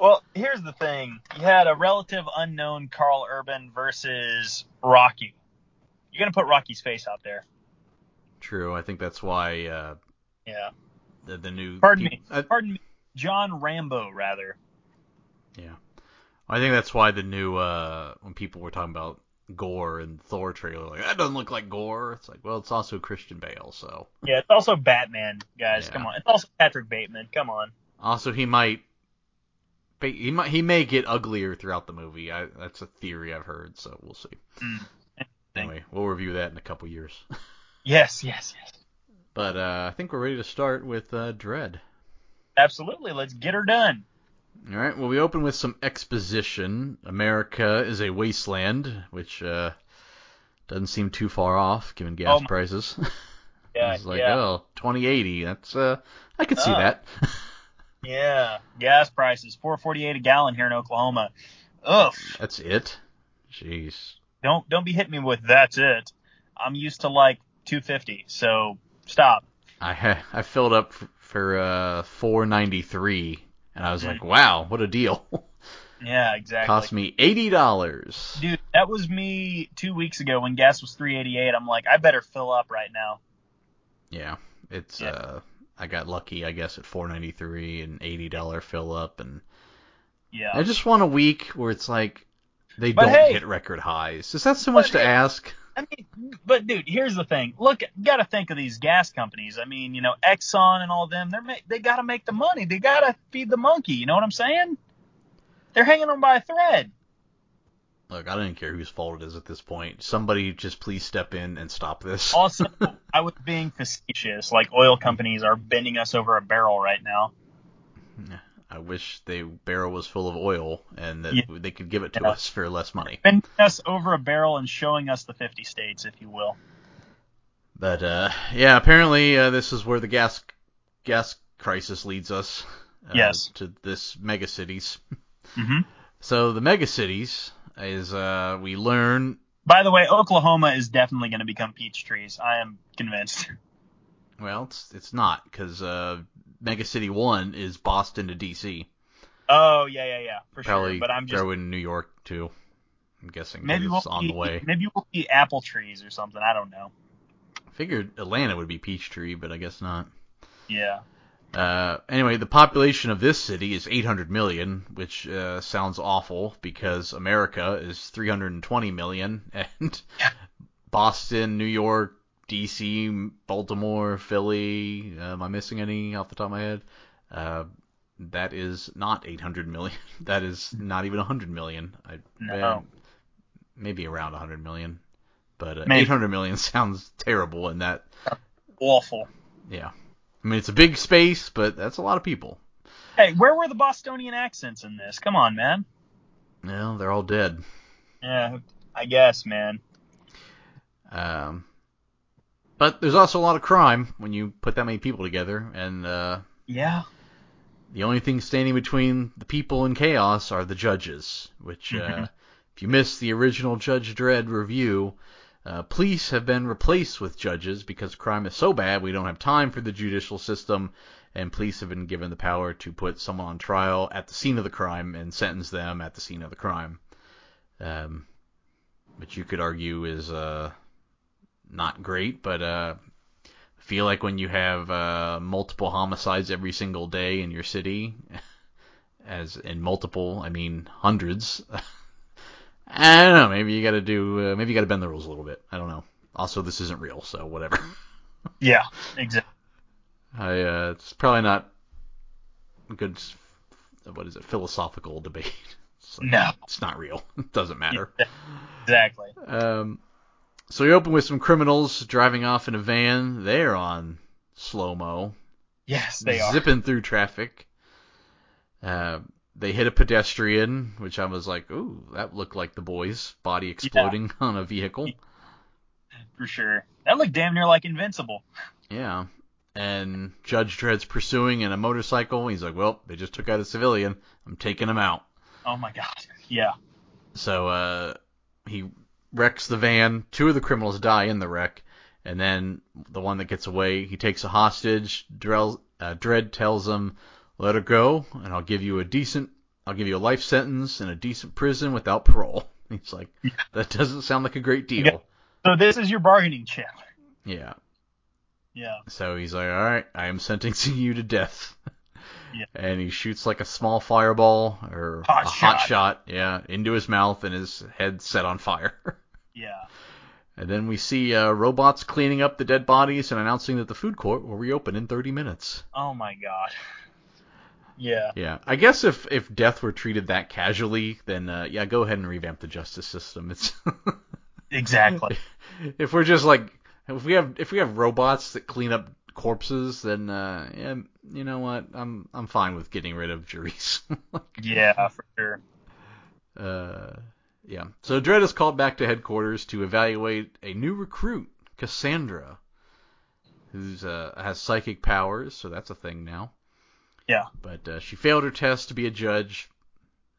Well, here's the thing: you had a relative unknown Karl Urban versus Rocky. You're gonna put Rocky's face out there. True. I think that's why uh, Yeah. the, the new. Pardon peop- me. I, Pardon me. John Rambo, rather. yeah. I think that's why the new uh, when people were talking about Gorr and Thor trailer, like that doesn't look like Gorr. It's like, well, it's also Christian Bale, so Yeah, it's also Batman, guys. Yeah. Come on. It's also Patrick Bateman. Come on. also he might. He might he may get uglier throughout the movie. I, that's a theory I've heard, so we'll see. Mm. Anyway, we'll review that in a couple years. Yes, yes, yes. But uh, I think we're ready to start with uh, Dredd. Absolutely. Let's get her done. All right. Well, we open with some exposition. America is a wasteland, which uh, doesn't seem too far off given gas Oh prices. Yeah, it's like, yeah. oh, 2080. That's uh, I could see Oh. that. Yeah. Gas prices, four forty eight a gallon here in Oklahoma. Ugh. That's it. Jeez. Don't don't be hitting me with that's it. I'm used to like two fifty, so stop. I ha- I filled up for, for uh 493, and I was Mm. like, wow, what a deal. Yeah, exactly. Cost me eighty dollars. Dude, that was me two weeks ago when gas was three eighty eight. I'm like, I better fill up right now. Yeah, it's Yeah. uh, I got lucky, I guess, at 493 and eighty dollar fill up, and Yeah. I just want a week where it's like they But don't hey- hit record highs. Is that so much to hey- ask? I mean, but dude, here's the thing. Look, you got to think of these gas companies. I mean, you know, Exxon and all them. They're ma- they got to make the money. They got to feed the monkey. You know what I'm saying? They're hanging on by a thread. Look, I don't care whose fault it is at this point. Somebody just please step in and stop this. Also, I was being facetious. Like oil companies are bending us over a barrel right now. I wish the barrel was full of oil and that Yeah. they could give it to Yeah. us for less money. Bending us over a barrel and showing us the 50 states, if you will. But uh, yeah, apparently uh, this is where the gas gas crisis leads us. Uh, Yes. To this mega cities. hmm So the mega cities is uh, we learn By the way, Oklahoma is definitely going to become peach trees. I am convinced. well, it's it's not because uh, Mega City One is Boston to DC. Oh yeah, yeah, yeah, for Probably sure. But I'm just throw in New York too. I'm guessing maybe we'll on the way. maybe we'll see apple trees or something. I don't know. Figured Atlanta would be peach tree, but I guess not. Yeah. Uh, anyway, the population of this city is 800 million, which uh, sounds awful because America is 320 million, and Boston, New York, D.C., Baltimore, Philly. Uh, am I missing any off the top of my head? Uh, that is not 800 million. That is not even 100 million. I, No. uh, maybe around 100 million, but uh, 800 million sounds terrible in that. Awful. Yeah, I mean it's a big space, but that's a lot of people. Hey, where were the Bostonian accents in this? Come on, man. Well, they're all dead. Yeah, I guess, man. Um, but there's also a lot of crime when you put that many people together, and uh, Yeah. the only thing standing between the people and chaos are the judges, which, Mhm. uh, if you missed the original Judge Dredd review, uh, police have been replaced with judges because crime is so bad we don't have time for the judicial system, and police have been given the power to put someone on trial at the scene of the crime and sentence them at the scene of the crime. Um, which you could argue is uh, not great, but uh, feel like when you have uh, multiple homicides every single day in your city, as in multiple, I mean hundreds. I don't know. Maybe you got to do. Uh, maybe you got to bend the rules a little bit. I don't know. Also, this isn't real, so whatever. Yeah, exactly. I. Uh, it's probably not a good. What is it? Philosophical debate. It's like, No. it's not real. It doesn't matter. Exactly. Um, so we open with some criminals driving off in a van. They're on slow mo, Yes, they are. zipping through traffic. Uh, they hit a pedestrian, which I was like, "Ooh, that looked like the boys' body exploding on a vehicle." For sure. That looked damn near like Invincible. Yeah. And Judge Dredd's pursuing in a motorcycle. He's like, "Well, they just took out a civilian. I'm taking him out." Oh my god. Yeah. So uh, he wrecks the van. Two of the criminals die in the wreck, and then the one that gets away, he takes a hostage. Drell, uh, Dredd tells him, "Let her go, and I'll give you a decent, I'll give you a life sentence in a decent prison without parole." He's like, "That doesn't sound like a great deal." Yeah. So this is your bargaining chip. Yeah. Yeah. So he's like, "All right, I am sentencing you to death." Yeah. And he shoots like a small fireball or Hot a hot shot. shot, yeah, into his mouth, and his head set on fire. Yeah. And then we see uh, robots cleaning up the dead bodies and announcing that the food court will reopen in 30 minutes. Oh my god. Yeah. Yeah, I guess if if death were treated that casually, then uh, yeah, go ahead and revamp the justice system. It's Exactly. if we're just like if we have if we have robots that clean up corpses, then uh, yeah, you know what? I'm I'm fine with getting rid of juries. yeah, for sure. Uh, yeah. So Dredd is called back to headquarters to evaluate a new recruit, Cassandra, who's uh, has psychic powers, so that's a thing now. Yeah. But uh, she failed her test to be a judge,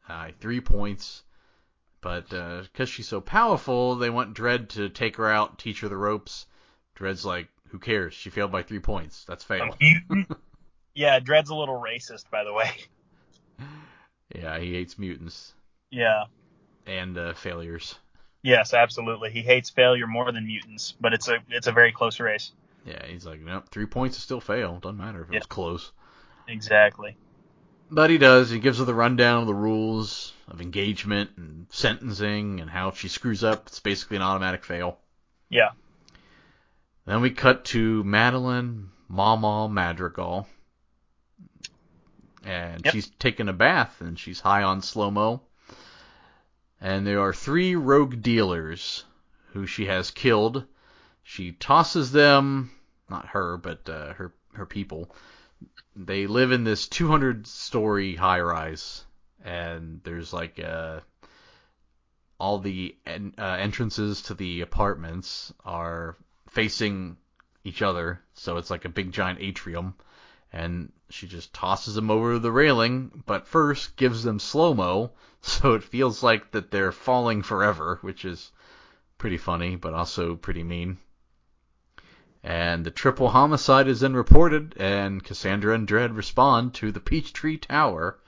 uh, three points. But because she's so powerful, they want Dredd to take her out, teach her the ropes. Dredd's like, who cares? She failed by three points. That's fail. yeah, Dredd's a little racist, by the way. Yeah, he hates mutants Yeah. And uh, failures. Yes, absolutely. He hates failure more than mutants, but it's a it's a very close race. Yeah, he's like, nope, three points is still fail. Doesn't matter if it Yeah. was close. Exactly. But he does. He gives her the rundown of the rules of engagement and sentencing and how if she screws up, it's basically an automatic fail. Yeah. Then we cut to Madeline Mama Madrigal. And Yep. she's taking a bath and she's high on slow mo. And there are three rogue dealers who she has killed. She tosses them, not her, but uh, her her people. They live in this 200 story high rise, and there's like uh, all the en- uh, entrances to the apartments are facing each other, so it's like a big giant atrium. And she just tosses them over the railing, but first gives them slow mo, so it feels like that they're falling forever, which is pretty funny, but also pretty mean. And the triple homicide is then reported, and Cassandra and Dredd respond to the Peachtree Tower,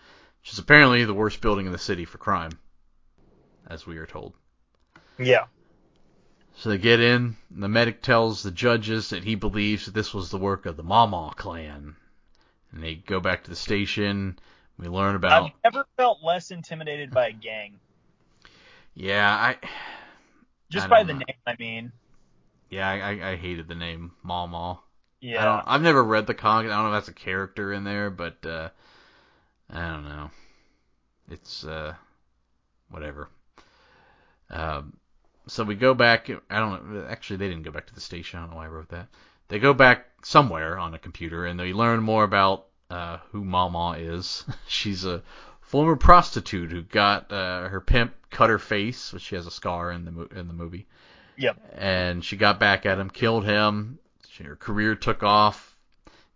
which is apparently the worst building in the city for crime, as we are told. Yeah. So they get in, and the medic tells the judges that he believes that this was the work of the Mama clan. And they go back to the station. We learn about. I've never felt less intimidated by a gang. Yeah, I. Just I by the know. name, I mean. Yeah, I, I- I hated the name Mama. Yeah. I don't. I've never read the comic. I don't know if that's a character in there, but uh, I don't know. It's uh, whatever. Um, so we go back. I don't know. Actually, they didn't go back to the station. I don't know why I wrote that. They go back somewhere on a computer, and they learn more about uh, who Mama is. She's a former prostitute who got uh, her pimp cut her face, which she has a scar in the mo- in the movie. Yep. And she got back at him, killed him. She, her career took off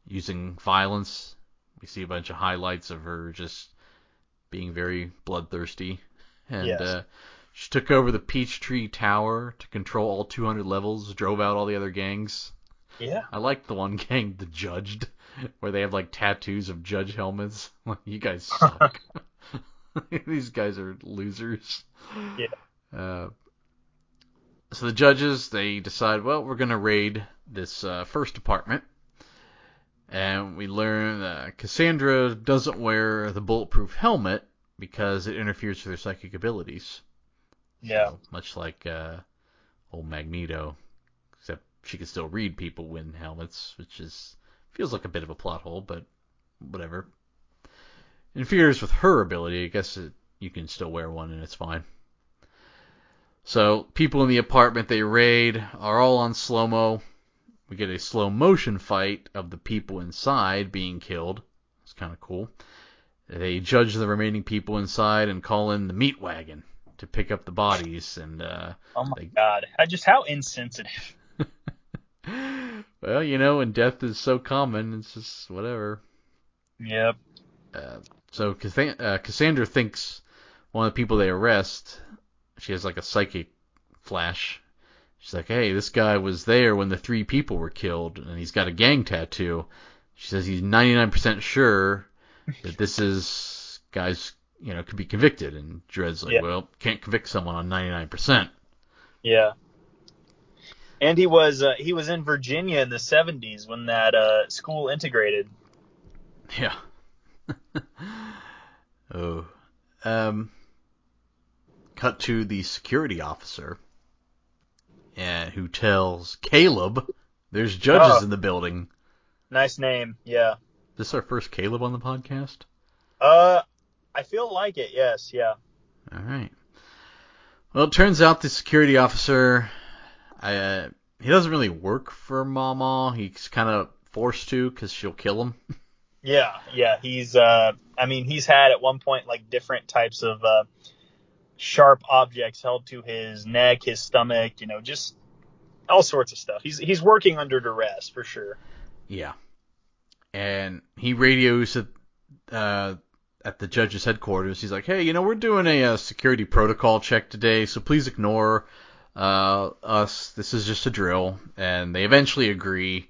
using violence, we see a bunch of highlights of her just being very bloodthirsty, and Yes. uh, she took over the Peachtree Tower to control all 200 levels, drove out all the other gangs. Yeah. I like the one gang, the Judged, where they have like tattoos of judge helmets. Like, you guys suck. These guys are losers. Yeah. Uh, so the judges they decide, well, we're gonna raid this uh, first apartment, and we learn that Cassandra doesn't wear the bulletproof helmet because it interferes with her psychic abilities. Yeah. So, much like uh, old Magneto, she can still read people in helmets, which is feels like a bit of a plot hole, but whatever. Interferes with her ability. I guess it, you can still wear one and it's fine. So people in the apartment they raid are all on slow mo. We get a slow motion fight of the people inside being killed. It's kind of cool. They judge the remaining people inside and call in the meat wagon to pick up the bodies and uh, Oh my They- god. I just how insensitive. well, you know, when death is so common, it's just whatever. Yep. Uh, so Catha- uh, Cassandra thinks one of the people they arrest, she has like a psychic flash. She's like, hey, this guy was there when the three people were killed, and he's got a gang tattoo. She says he's 99% sure that this is guys, you know, could be convicted. And Dredd's like, Yeah. well, can't convict someone on 99%. Yeah. And he was uh, he was in Virginia in the 70s when that uh, school integrated. Yeah. oh. Um. Cut to the security officer, uh, who tells Caleb there's judges Oh. in the building. Nice name. Yeah. This is our first Caleb on the podcast. Uh I feel like it. Yes, yeah. All right. Well, it turns out the security officer, uh, he doesn't really work for Mama. He's kind of forced to because she'll kill him. Yeah, yeah. He's uh I mean, he's had at one point like different types of uh sharp objects held to his neck, his stomach, you know, just all sorts of stuff. He's he's working under duress for sure. Yeah. And he radios at uh, at the judge's headquarters. He's like, "Hey, you know, we're doing a, uh security protocol check today, so please ignore uh, us. This is just a drill." And they eventually agree.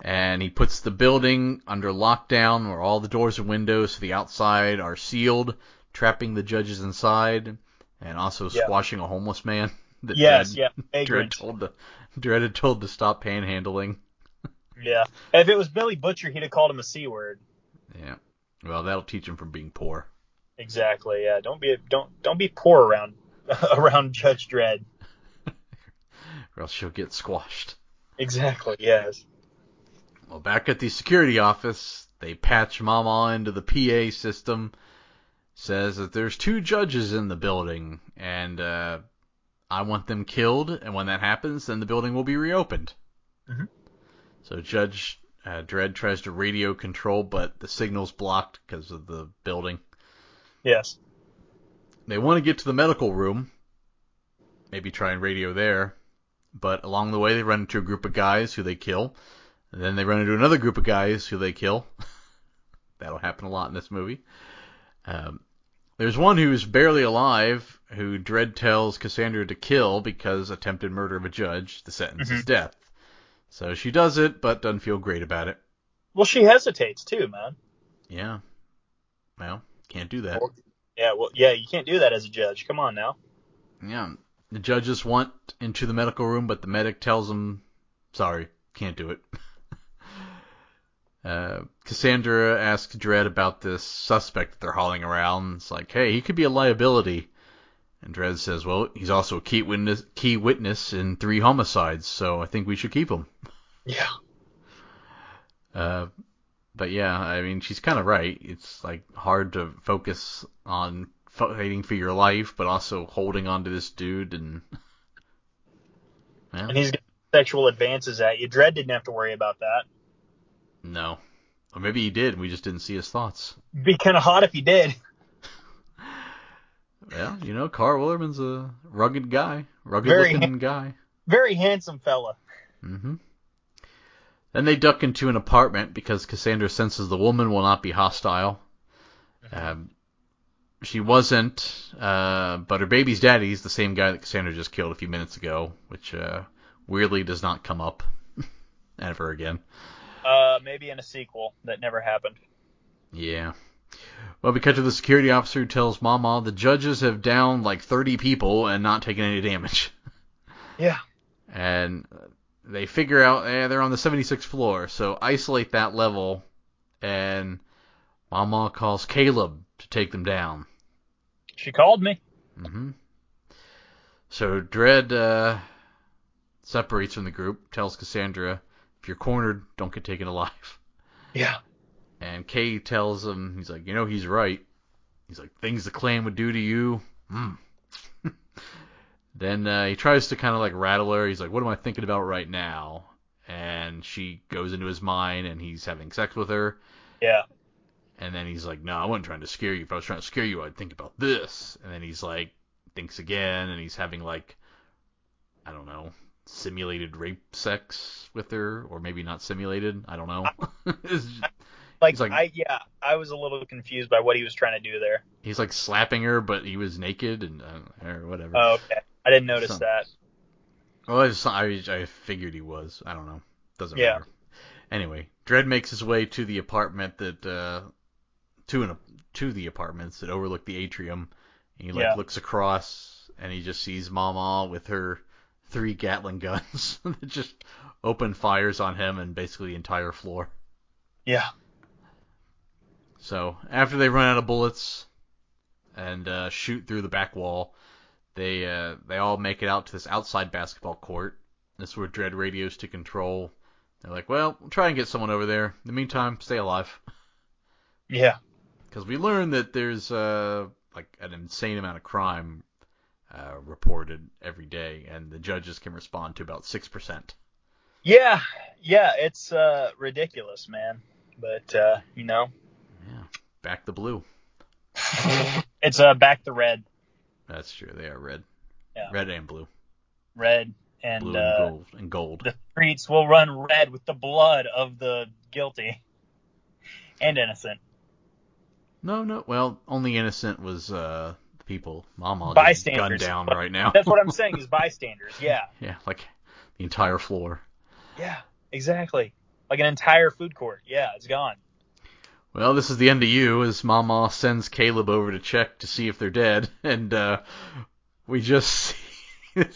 And he puts the building under lockdown, where all the doors and windows to the outside are sealed, trapping the judges inside, and also Yeah. squashing a homeless man. That Yes, Dredd, yeah. Dredd told to Dredd had told to stop panhandling. Yeah. If it was Billy Butcher, he'd have called him a c word. Yeah. Well, that'll teach him from being poor. Exactly. Yeah. Don't be don't don't be poor around around Judge Dredd. Or else she'll get squashed. Exactly. Yes. Well, back at the security office, they patch Mama into the PA system. Says that there's two judges in the building, and uh, I want them killed. And when that happens, then the building will be reopened. Mhm. So Judge uh, Dredd tries to radio control, but the signal's blocked because of the building. Yes. They want to get to the medical room, maybe try and radio there, but along the way they run into a group of guys who they kill, and then they run into another group of guys who they kill. That'll happen a lot in this movie. Um, there's one who's barely alive, who Dredd tells Cassandra to kill because attempted murder of a judge. The sentence is Mhm. death. So she does it, but doesn't feel great about it. Well, she hesitates too, man. Yeah. Well, can't do that. Yeah. Well, yeah. You can't do that as a judge. Come on now. Yeah. The judges want into the medical room, but the medic tells them, sorry, can't do it. uh, Cassandra asks Dredd about this suspect that they're hauling around. It's like, hey, he could be a liability. And Dredd says, well, he's also a key witness, key witness in three homicides, so I think we should keep him. Yeah. Uh, but yeah, I mean, she's kind of right. It's like hard to focus on fighting for your life, but also holding on to this dude and. Well, And he's getting sexual advances at you. Dredd didn't have to worry about that. no. Or maybe he did, and we just didn't see his thoughts. Be kind of hot if he did. yeah, you know, Karl Willerman's a rugged guy, rugged Very looking guy. Very handsome fella. hmm Then they duck into an apartment because Cassandra senses the woman will not be hostile. Um, she wasn't, uh, but her baby's daddy is the same guy that Cassandra just killed a few minutes ago, which uh, weirdly does not come up ever again. Uh, maybe in a sequel that never happened. Yeah. Well, we cut to the security officer who tells Mama the judges have downed like 30 people and not taken any damage. Yeah. And they figure out eh, they're on the 76th floor, so isolate that level, and Mama calls Caleb to take them down. She called me. Mm-hmm. So Dredd uh, separates from the group, tells Cassandra, if you're cornered, don't get taken alive. Yeah. And Kay tells him, he's like, you know, he's right. He's like, things the clan would do to you. Mm. then uh, he tries to kind of like rattle her. He's like, what am I thinking about right now? And she goes into his mind and he's having sex with her. Yeah. And then he's like, no, I wasn't trying to scare you. If I was trying to scare you, I'd think about this. And then he's like, thinks again and he's having like, I don't know, simulated rape sex with her, or maybe not simulated. I don't know. It's just- Like, like- I yeah, I was a little confused by what he was trying to do there. he's like slapping her, but he was naked and uh, or whatever. Oh, okay. I didn't notice Some- that. Well, I, just, I I figured he was. I don't know. Doesn't Yeah. matter. Anyway, Dredd makes his way to the apartment that uh to an to the apartments that overlook the atrium. And he like Yeah. looks across and he just sees Mama with her three Gatling guns that just open fires on him and basically the entire floor. Yeah. So after they run out of bullets and uh, shoot through the back wall, they uh, they all make it out to this outside basketball court. This is where Dredd radios to control. They're like, well, we'll try and get someone over there. In the meantime, stay alive. Yeah. Because we learned that there's uh, like an insane amount of crime uh, reported every day, and the judges can respond to about six percent. Yeah. Yeah. It's uh ridiculous, man. But uh, you know, Yeah, back the blue. it's uh back the red, That's true. They are red, Yeah. red and blue, red, and blue uh, gold, and gold. the streets will run red with the blood of the guilty and innocent. No, no. Well, only innocent was uh, the people. Mama Bystanders. gunned down right now. That's what I'm saying is bystanders. Yeah. yeah, like the entire floor. Yeah. Exactly. Like an entire food court. Yeah, it's gone. Well, this is the end of you as Mama sends Caleb over to check to see if they're dead, and uh, we just see,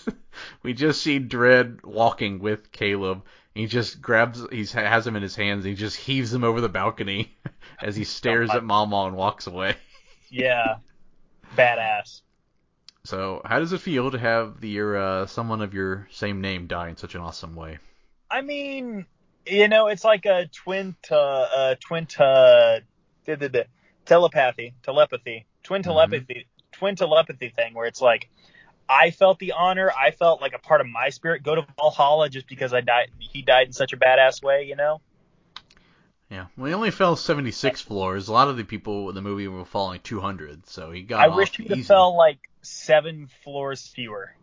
we just see Dredd walking with Caleb. He just grabs, he has him in his hands. And he just heaves him over the balcony as he stares at Mama and walks away. Yeah. Badass. So, how does it feel to have the your uh, someone of your same name die in such an awesome way? I mean, you know, it's like a twin to uh, twin to telepathy, telepathy, twin telepathy, twin telepathy thing where it's like I felt the honor, I felt like a part of my spirit go to Valhalla just because I died he died in such a badass way, you know? Yeah, well, he only fell 76 floors. A lot of the people in the movie were falling 200, so he got I wish he would easy. have fell like seven floors fewer.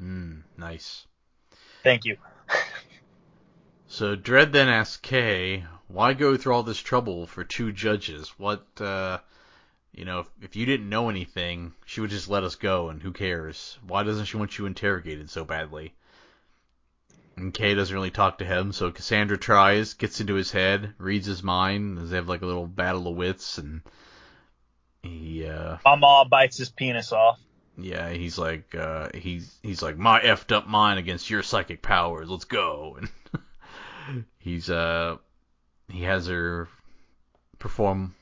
Mm, nice. Thank you. So Dredd then asks Kay, "Why go through all this trouble for two judges? What, uh, you know, if, if you didn't know anything, she would just let us go, and who cares? Why doesn't she want you interrogated so badly?" And Kay doesn't really talk to him, so Cassandra tries, gets into his head, reads his mind, as they have like a little battle of wits, and he, uh, Mama bites his penis off. yeah, he's like, uh, he's he's like my effed up mind against your psychic powers. Let's go. And he's uh, he has her perform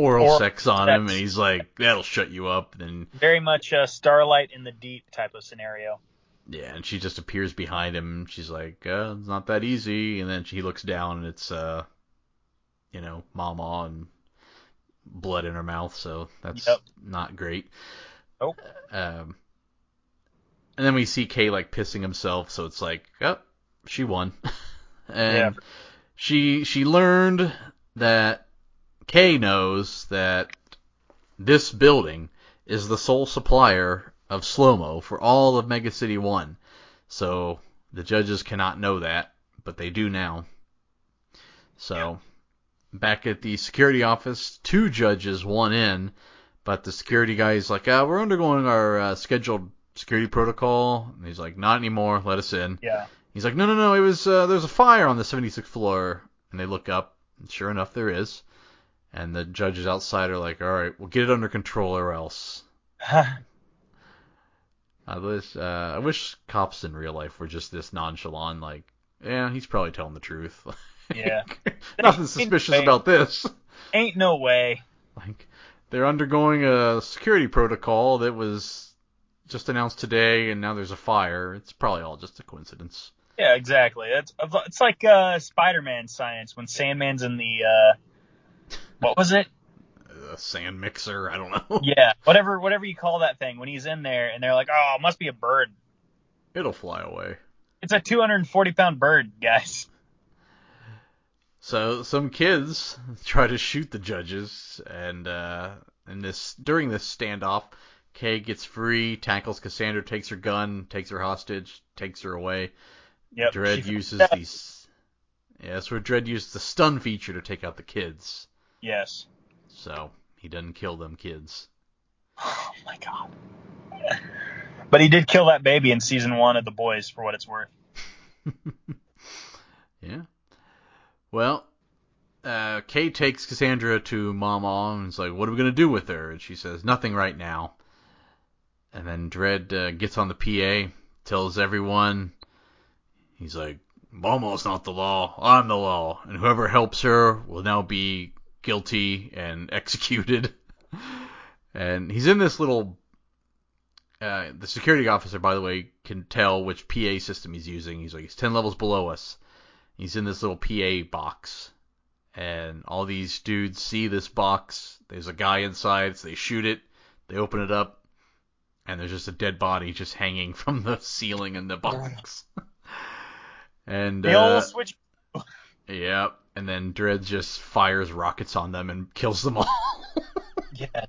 oral, Oral sex on him, and he's like, that'll shut you up. And Very much a starlight in the deep type of scenario. yeah, and she just appears behind him. She's like, uh, it's not that easy. And then she looks down, and it's uh, you know, Mama and blood in her mouth. So that's Yep. not great. Nope. Um, and then we see Kay like pissing himself, so it's like, oh, she won. and Yeah. she she learned that Kay knows that this building is the sole supplier of slow mo for all of Mega City One. So the judges cannot know that, but they do now. So, back at the security office, two judges, one in, but the security guy is like, uh, we're undergoing our uh, scheduled security protocol. And he's like, not anymore, let us in. Yeah. He's like, no, no, no, it was, uh, there's a fire on the 76th floor. And they look up, and sure enough, there is. And the judges outside are like, all right, we'll get it under control or else. I wish, uh, I wish cops in real life were just this nonchalant, like, yeah, he's probably telling the truth. Yeah. Nothing suspicious about this. Ain't no way. Like, they're undergoing a security protocol that was just announced today, and now there's a fire. It's probably all just a coincidence. Yeah, exactly. It's it's like uh, Spider-Man science when Sandman's in the uh, what was it? A sand mixer, I don't know. Yeah, whatever whatever you call that thing when he's in there and they're like, oh, it must be a bird. It'll fly away. It's a 240 pound bird, guys. So some kids try to shoot the judges, and uh, in this during this standoff, Kay gets free, tackles Cassandra, takes her gun, takes her hostage, takes her away. Yep. Dredd she- uses these. Yeah, that's where Dredd used the stun feature to take out the kids. Yes. So he doesn't kill them kids. Oh my god. But he did kill that baby in season one of The Boys, for what it's worth. Yeah. Well, uh, Kay takes Cassandra to Mama and is like, "What are we gonna do with her?" And she says, "Nothing right now." And then Dredd uh, gets on the PA, tells everyone, he's like, "Mama's not the law. I'm the law, and whoever helps her will now be guilty and executed." and he's in this little. Uh, the security officer, by the way, can tell which PA system he's using. He's like, he's ten levels below us. He's in this little PA box, and all these dudes see this box. There's a guy inside, so they shoot it. They open it up, and there's just a dead body just hanging from the ceiling in the box. and The uh, old switch. yeah, and then Dredd just fires rockets on them and kills them all. Yeah.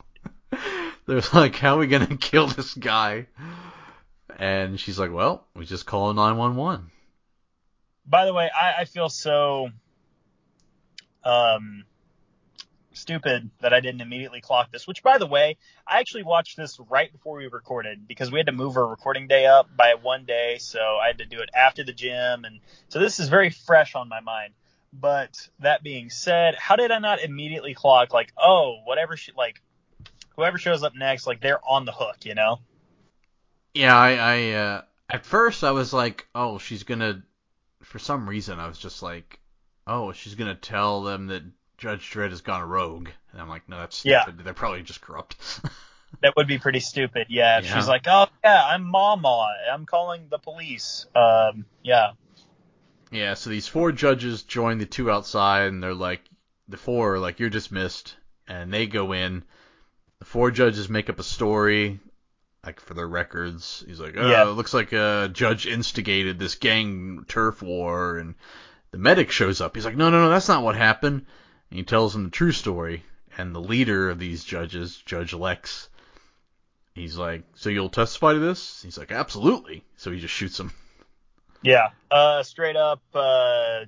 They're like, how are we gonna kill this guy? And she's like, well, we just call 911. By the way, I, I feel so um stupid that I didn't immediately clock this. Which, by the way, I actually watched this right before we recorded because we had to move our recording day up by one day, so I had to do it after the gym, and so this is very fresh on my mind. But that being said, how did I not immediately clock like, oh, whatever she like, whoever shows up next, like they're on the hook, you know? Yeah, I, I uh, at first I was like, oh, she's gonna. For some reason, I was just like, oh, she's gonna tell them that Judge Dredd has gone rogue, and I'm like, no, that's Yeah. stupid. They're probably just corrupt. That would be pretty stupid. Yeah, if Yeah. she's like, oh yeah, I'm Mama, I'm calling the police. Um, yeah. Yeah, so these four judges join the two outside, and they're like, the four are like, you're dismissed, and they go in. The four judges make up a story, like for their records. He's like, oh, Yeah. it looks like a judge instigated this gang turf war, and the medic shows up. He's like, no, no, no, that's not what happened. And he tells them the true story. And the leader of these judges, Judge Lex, he's like, so you'll testify to this? He's like, absolutely. So he just shoots him. Yeah. Uh, straight up, uh,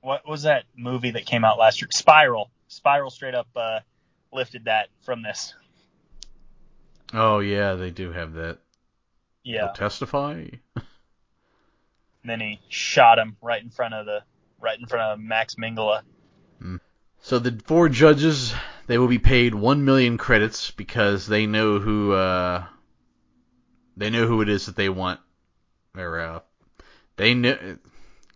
what was that movie that came out last year? Spiral. Spiral straight up, uh, lifted that from this. Oh yeah, they do have that. Yeah. He'll testify. Then he shot him right in front of the, right in front of Max Mingala. So the four judges, they will be paid one million credits because they know who uh, they know who it is that they want. Or uh, they know.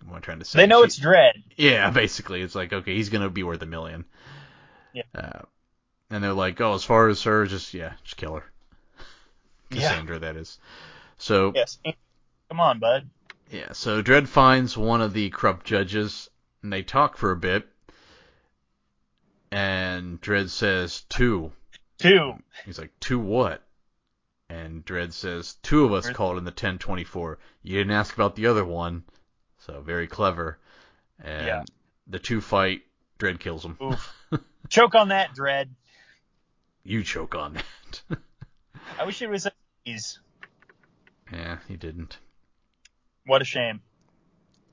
What am trying to say? They know She- it's Dredd. Yeah, basically, it's like okay, he's gonna be worth a million. Yeah. Uh, and they're like, oh, as far as her, just yeah, just kill her. Yeah. Cassandra, that is. So Yes. Come on, bud. yeah, so Dredd finds one of the corrupt judges, and they talk for a bit. And Dredd says, two. Two. He's like, two what? And Dredd says, two of us Where's- called in the 1024. You didn't ask about the other one. So very clever. And Yeah. the two fight. Dredd kills him. Oof. Choke on that, Dredd. You choke on that. I wish it was a these. yeah, he didn't. What a shame.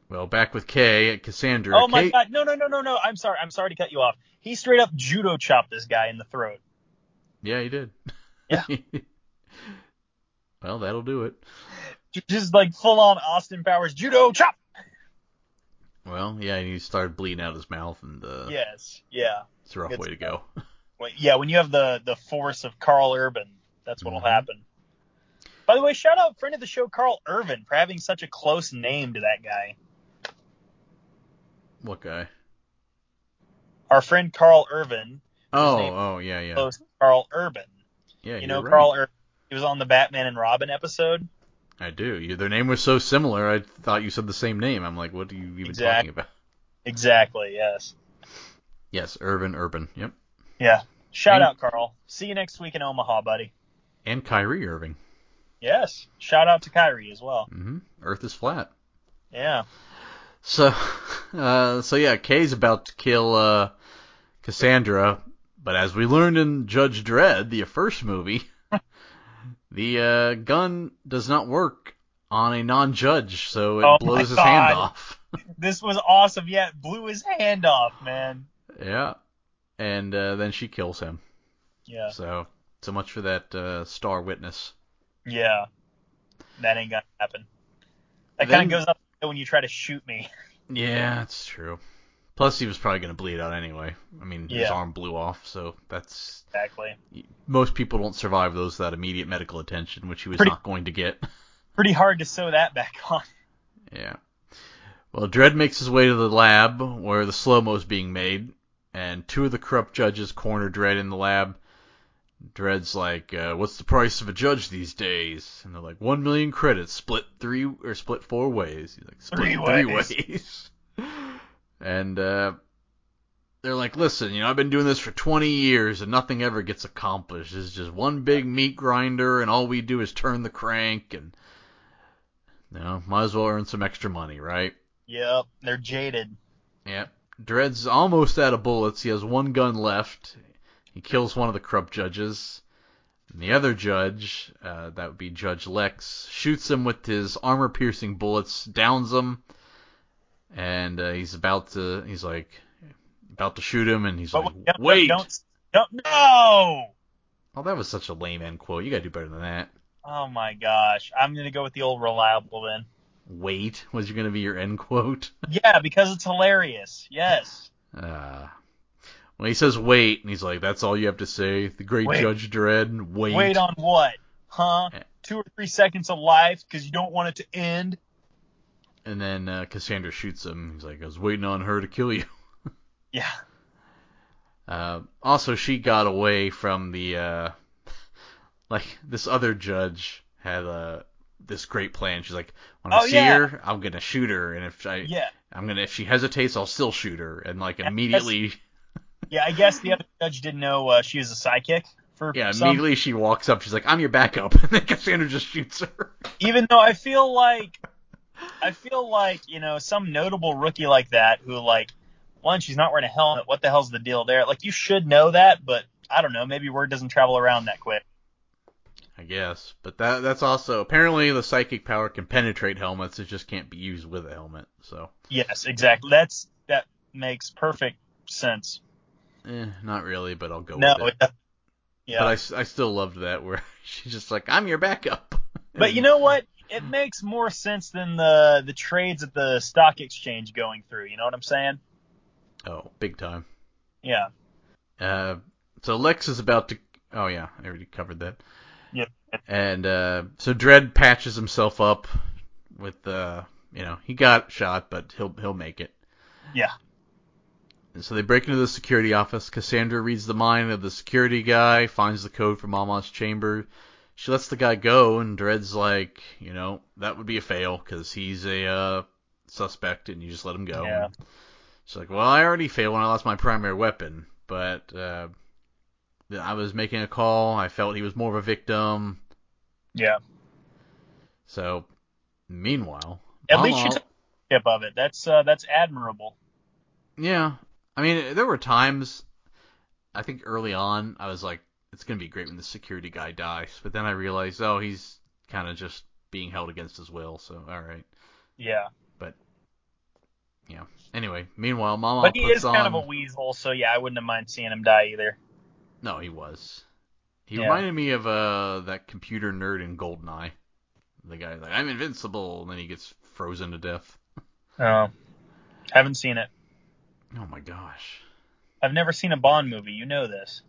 Well, back with Kay, at Cassandra. Oh my Kay, god, no, no, no, no, no. I'm sorry. I'm sorry to cut you off. He straight up judo chopped this guy in the throat. Yeah, he did. Yeah. well, that'll do it. Just like full on Austin Powers judo chop. Well, yeah, and he started bleeding out his mouth, and uh, Yes, yeah. it's a rough It's- way to go. Well, yeah, when you have the the force of Karl Urban, that's what'll Mhm. happen. By the way, shout out friend of the show Carl Irvin for having such a close name to that guy. What guy? Our friend Carl Irvin, Oh, oh, yeah, yeah, Karl Urban. yeah. you know right. Karl Urban. He was on the Batman and Robin episode. I do. You, their name was so similar. I thought you said the same name. I'm like, what are you even talking about? Exactly. Yes. Yes, Urban, Urban. Yep. Yeah. Shout And- out Carl. See you next week in Omaha, buddy. And Kyrie Irving. Yes. Shout out to Kyrie as well. hmm Earth is flat. Yeah. So, uh, so yeah, Kay's about to kill uh, Cassandra, but as we learned in Judge Dredd, the first movie, the uh, gun does not work on a non-judge, so it Oh blows his hand off. This was awesome. Yeah, it blew his hand off, man. yeah, and uh, then she kills him. Yeah. So, so much for that uh, star witness. Yeah. That ain't gonna happen. That kind of goes up when you try to shoot me. Yeah, that's true. Plus, he was probably going to bleed out anyway. I mean, his arm blew off, so that's Exactly. most people don't survive those without immediate medical attention, which he was Pretty- not going to get. Pretty hard to sew that back on. yeah. Well, Dredd makes his way to the lab where the slow mo is being made, and two of the corrupt judges corner Dredd in the lab. Dredd's like, uh, "What's the price of a judge these days?" And they're like, "One million credits, split three or split four ways." He's like, "Split Three three ways." ways." and uh, they're like, "Listen, you know, I've been doing this for 20 years and nothing ever gets accomplished. It's just one big meat grinder, and all we do is turn the crank, and you know, might as well earn some extra money, right?" Yep. They're jaded. Yep. Dredd's almost out of bullets. He has one gun left. He kills one of the corrupt judges. And the other judge, uh, that would be Judge Lex, shoots him with his armor-piercing bullets, downs him, and uh, he's about to, he's like, about to shoot him, and he's like, don't, wait! Don't, don't. No. Oh, that was such a lame end quote. You gotta do better than that. Oh my gosh. I'm gonna go with the old reliable then. Wait was gonna be your end quote. Yeah, because it's hilarious. Yes. Uh, when he says wait, and he's like, that's all you have to say. The great Wait. Judge Dredd, wait. Wait on what? Huh? Eh. Two or three seconds of life because you don't want it to end. And then uh, Cassandra shoots him. He's like, I was waiting on her to kill you. Yeah. Uh, also, she got away from the uh, like this other judge had uh, this great plan. She's like, when I Oh, see yeah. her, I'm gonna shoot her, and if I, Yeah. I'm gonna if she hesitates, I'll still shoot her. And like immediately, Yeah. I guess the other judge didn't know uh, she was a psychic for yeah, some. immediately she walks up. She's like, I'm your backup, and then Cassandra just shoots her. Even though I feel like, I feel like you know some notable rookie like that who like, one she's not wearing a helmet. What the hell's the deal there? Like you should know that, but I don't know. Maybe word doesn't travel around that quick. I guess, but that that's also apparently the psychic power can penetrate helmets. It just can't be used with a helmet. So. Yes, exactly. That's that makes perfect sense. Eh, not really, but I'll go No, with it. yeah. But I, I still loved that where she's just like, I'm your backup. But you know what? It makes more sense than the the trades at the stock exchange going through. You know what I'm saying? Oh, big time. Yeah. Uh, so Lex is about to. Oh yeah, I already covered that. Yep. And uh, so Dredd patches himself up with uh, you know, he got shot, but he'll he'll make it. Yeah. And so they break into the security office. Cassandra reads the mind of the security guy, finds the code for Mama's chamber. She lets the guy go, and Dredd's like, you know, that would be a fail because he's a uh, suspect, and you just let him go. Yeah. She's like, well, I already failed when I lost my primary weapon, but uh, I was making a call. I felt he was more of a victim. Yeah. So, meanwhile, At least you took ownership of it. That's uh, that's admirable. Yeah. I mean, there were times, I think early on, I was like, it's going to be great when the security guy dies. But then I realized, oh, he's kind of just being held against his will. So, all right. Yeah. But yeah. Anyway, meanwhile, Mama But he is on. kind of a weasel, so yeah, I wouldn't have mind seeing him die either. No, he was. He Yeah. reminded me of uh that computer nerd in Goldeneye. The guy like I'm invincible, and then he gets frozen to death. Oh, haven't seen it. Oh my gosh. I've never seen a Bond movie. You know this.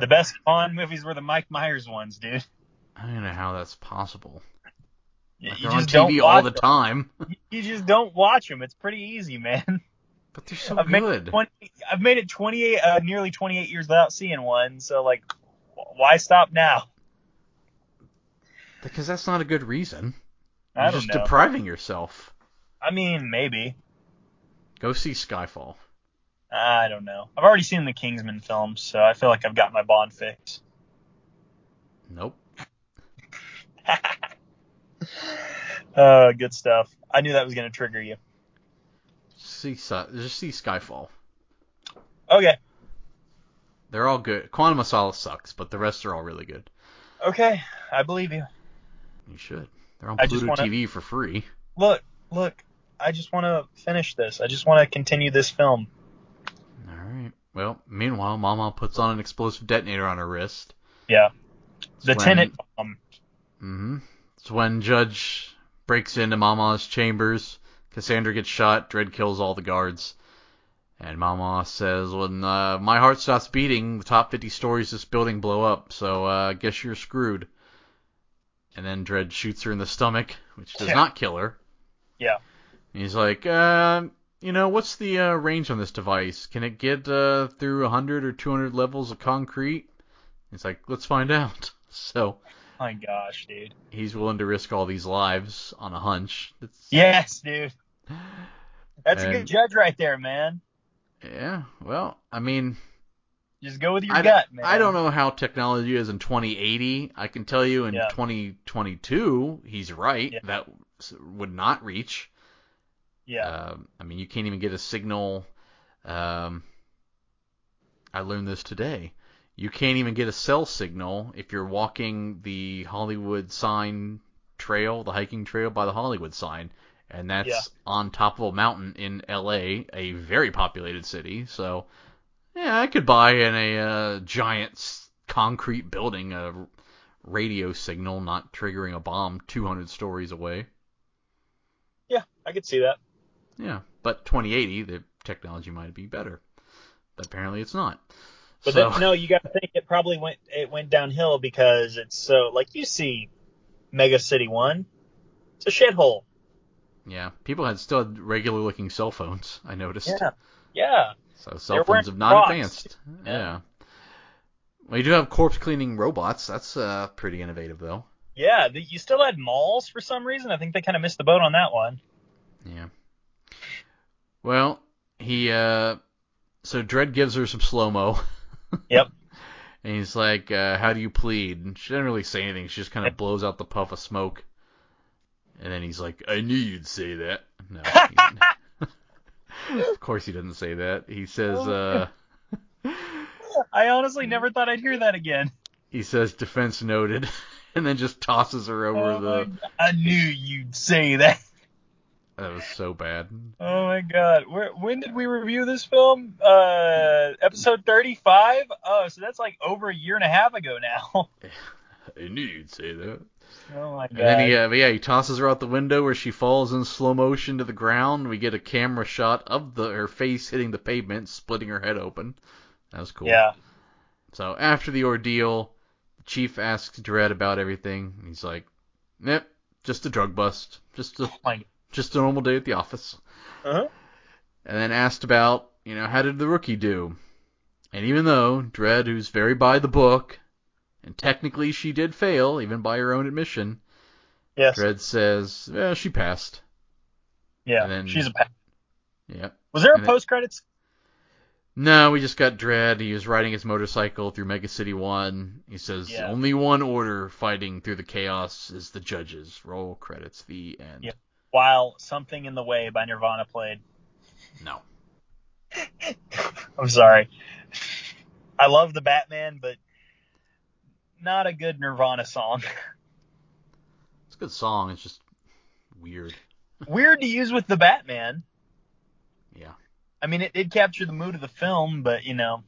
The best Bond movies were the Mike Myers ones, dude. I don't know how that's possible. You, Like, you they're on TV all the them. time. You just don't watch them. It's pretty easy, man. But they're so I've made good. it 20, I've made it 28, uh, nearly 28 years without seeing one. So like, why stop now? Because that's not a good reason. I You're just know. depriving yourself. I mean, maybe. Go see Skyfall. I don't know. I've already seen the Kingsman films, so I feel like I've got my Bond fix. Nope. Uh, good stuff. I knew that was going to trigger you. See, just see Skyfall. Okay. They're all good. Quantum of Solace sucks, but the rest are all really good. Okay. I believe you. You should. They're on Pluto wanna- TV for free. Look, look. I just want to finish this. I just want to continue this film. Well, meanwhile, Mama puts on an explosive detonator on her wrist. Yeah. The when- tenant bomb. Mm-hmm. It's when Judge breaks into Mama's chambers. Cassandra gets shot. Dredd kills all the guards. And Mama says, when uh, my heart stops beating, the top 50 stories of this building blow up, so uh, I guess you're screwed. And then Dredd shoots her in the stomach, which does Yeah. not kill her. Yeah. And he's like, uh, you know, what's the uh, range on this device? Can it get uh, through 100 or 200 levels of concrete? He's like, let's find out. So My gosh, dude. he's willing to risk all these lives on a hunch. That's, Yes, dude. That's a good judge right there, man. Yeah. Well, I mean, Just go with your I, gut, man. I don't know how technology is in 2080. I can tell you in Yeah. 2022, he's right. Yeah. That would not reach. Yeah. Um, I mean, you can't even get a signal. Um, I learned this today. You can't even get a cell signal if you're walking the Hollywood sign trail, the hiking trail by the Hollywood sign, and that's Yeah. on top of a mountain in LA, a very populated city. So, yeah, I could buy in a uh, giant concrete building a radio signal not triggering a bomb 200 stories away. yeah, I could see that. Yeah, but 2080, the technology might be better. But apparently it's not. But so, then, no, you got to think it probably went it went downhill because it's so like you see Mega City One, it's a shithole. yeah, people had still had regular looking cell phones. I noticed. Yeah, yeah, So cell They're phones have not Crocs. advanced. Yeah. Yeah. Well, you do have corpse cleaning robots. That's uh, pretty innovative, though. yeah. You still had malls for some reason. I think they kind of missed the boat on that one. Yeah. Well, he uh, so Dredd gives her some slow mo. Yep. And he's like, uh, "How do you plead?" And she doesn't really say anything. She just kind of blows out the puff of smoke. And then he's like, "I knew you'd say that." No. of course he doesn't say that. He says, uh, I honestly never thought I'd hear that again. he says, "Defense noted," and then just tosses her over Oh the. I knew you'd say that. That was so bad. Oh my god. Where, when did we review this film? Uh, episode 35? Oh, so that's like over a year and a half ago now. I knew you'd say that. oh my god. And then he, uh, yeah, he tosses her out the window where she falls in slow motion to the ground. We get a camera shot of the her face hitting the pavement, splitting her head open. That was cool. Yeah. So after the ordeal, the chief asks Dredd about everything. He's like, "Yep, just a drug bust, just a Oh my just a normal day at the office." uh-huh. And then asked about, you know, how did the rookie do? And even though Dredd, who's very by the book, and technically she did fail, even by her own admission, Yes. Dredd says, "Well, she passed." Yeah. and then- She's a pa- Yeah. Was there a post credits? No, we just got Dredd. He was riding his motorcycle through Mega City 1. He says, Yeah. only one order fighting through the chaos is the judges. Roll credits, the end. Yeah. While Something in the Way by Nirvana played. No. I'm sorry. I love the Batman, but not a good Nirvana song. It's a good song. It's just weird. weird to use with the Batman. Yeah. I mean, it did capture the mood of the film, but you know,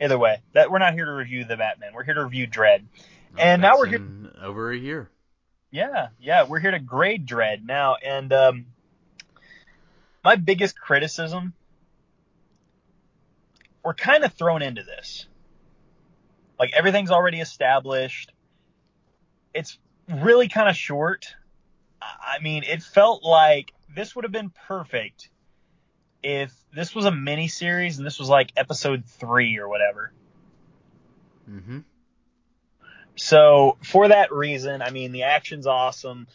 either way, that we're not here to review the Batman. We're here to review Dredd. And now we're here- over a year. Yeah, yeah, we're here to grade Dredd now, and um, my biggest criticism, we're kind of thrown into this. Like everything's already established. It's really kind of short. I mean, it felt like this would have been perfect if this was a mini series and this was like episode three or whatever. Mm-hmm. So for that reason, I mean, the action's awesome.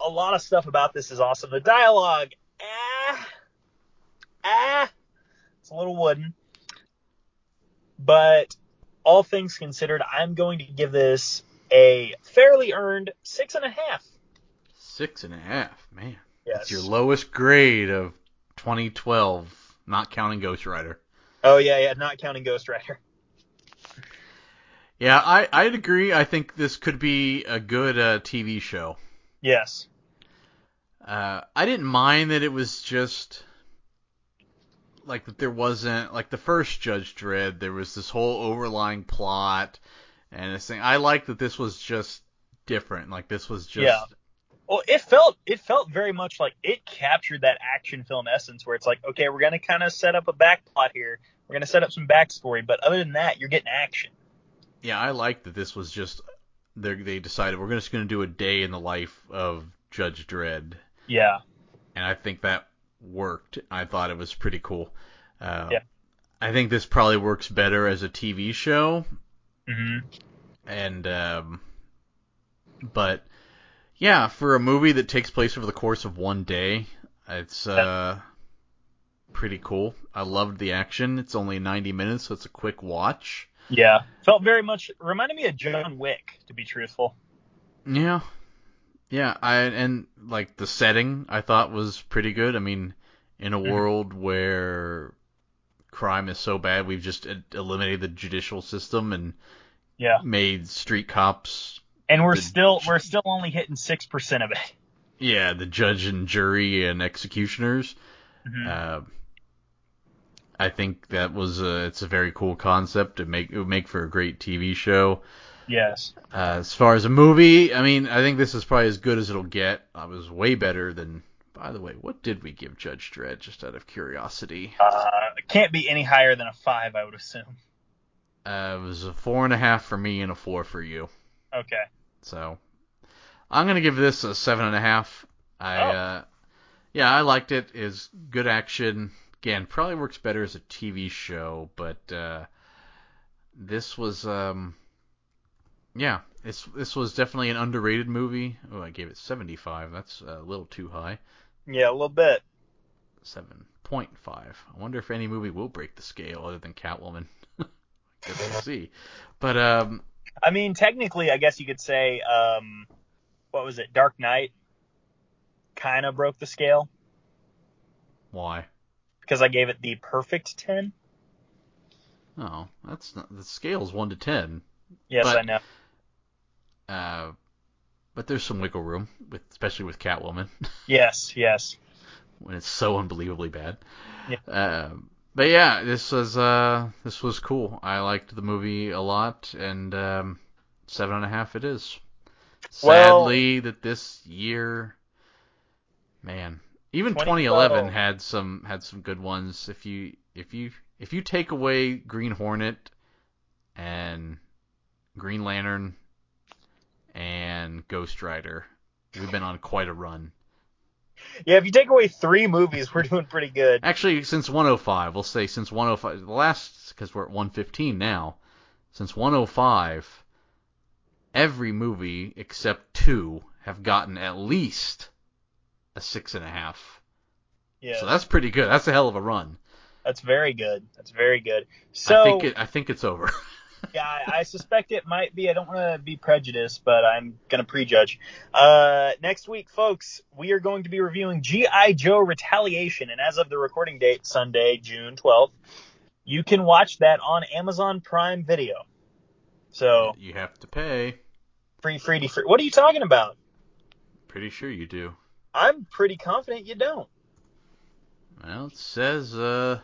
A lot of stuff about this is awesome. The dialogue, ah, ah, it's a little wooden. But all things considered, I'm going to give this a fairly earned six and a half. Six and a half, man. Yes. That's your lowest grade of 2012, not counting Ghost Rider. Oh yeah, yeah, not counting Ghost Rider. Yeah, I I'd agree. I think this could be a good uh, TV show. Yes. Uh, I didn't mind that it was just like that there wasn't like the first Judge Dredd. There was this whole overlying plot and this thing. I like that this was just different. Like this was just Yeah. Well, it felt it felt very much like it captured that action film essence, where it's like, okay, we're gonna kind of set up a back plot here. We're gonna set up some backstory, but other than that, you're getting action. Yeah. I like that this was just they they decided we're just going to do a day in the life of Judge Dredd. Yeah. and I think that worked. I thought it was pretty cool. Uh, Yeah. I think this probably works better as a TV show, Mm-hmm. and um, but yeah, for a movie that takes place over the course of one day, it's uh pretty cool. I loved the action. It's only 90 minutes, so it's a quick watch. Yeah. Felt very much reminded me of John Wick, to be truthful. Yeah. Yeah, I and like the setting I thought was pretty good. I mean, in a Mhm. world where crime is so bad, we've just eliminated the judicial system and Yeah. made street cops, And we're The- still we're still only hitting six percent of it. yeah, the judge and jury and executioners. Mhm. Uh, I think that was a, it's a very cool concept. It make it would make for a great TV show. yes. Uh, as far as a movie, I mean, I think this is probably as good as it'll get. I was way better than. By the way, what did we give Judge Dredd? Just out of curiosity, Uh, it can't be any higher than a five, I would assume. uh, it was a four and a half for me and a four for you. Okay. So I'm gonna give this a seven and a half. I Oh. uh, yeah, I liked it. it. Is good action. Again, probably works better as a TV show, but uh, this was um, yeah, this this was definitely an underrated movie. Oh, I gave it 75. That's a little too high. Yeah, a little bit. 7.5. I wonder if any movie will break the scale other than Catwoman. Guess we'll see. But um, I mean, technically, I guess you could say, um, what was it? Dark Knight kind of broke the scale why? Because I gave it the perfect 10. Oh, that's not the scale's one to ten. Yes, But- I know. Uh, but there's some wiggle room, with especially with Catwoman Yes, yes. when it's so unbelievably bad. Yeah. Uh, but yeah, this was uh, this was cool. I liked the movie a lot, and um, seven and a half it is. Well- Sadly, that this year, man, even 2012. 2011 had some had some good ones. If you if you if you take away Green Hornet and Green Lantern and Ghost Rider, we've been on quite a run. Yeah, if you take away three movies, we're doing pretty good. Actually, since 105, we'll say since 105, the last because we're at 115 now. Since 105, every movie except two have gotten at least a six and a half. Yeah, So that's pretty good. That's a hell of a run. that's very good. That's very good. So I think it. I think it's over. yeah, I, I suspect it might be. I don't want to be prejudiced, but I'm gonna prejudge. Uh, next week, folks, we are going to be reviewing GI Joe Retaliation, and as of the recording date, Sunday, June 12th, you can watch that on Amazon Prime Video. So you have to pay. free, free, free. What are you talking about? Pretty sure you do. I'm pretty confident you don't. Well, it says uh,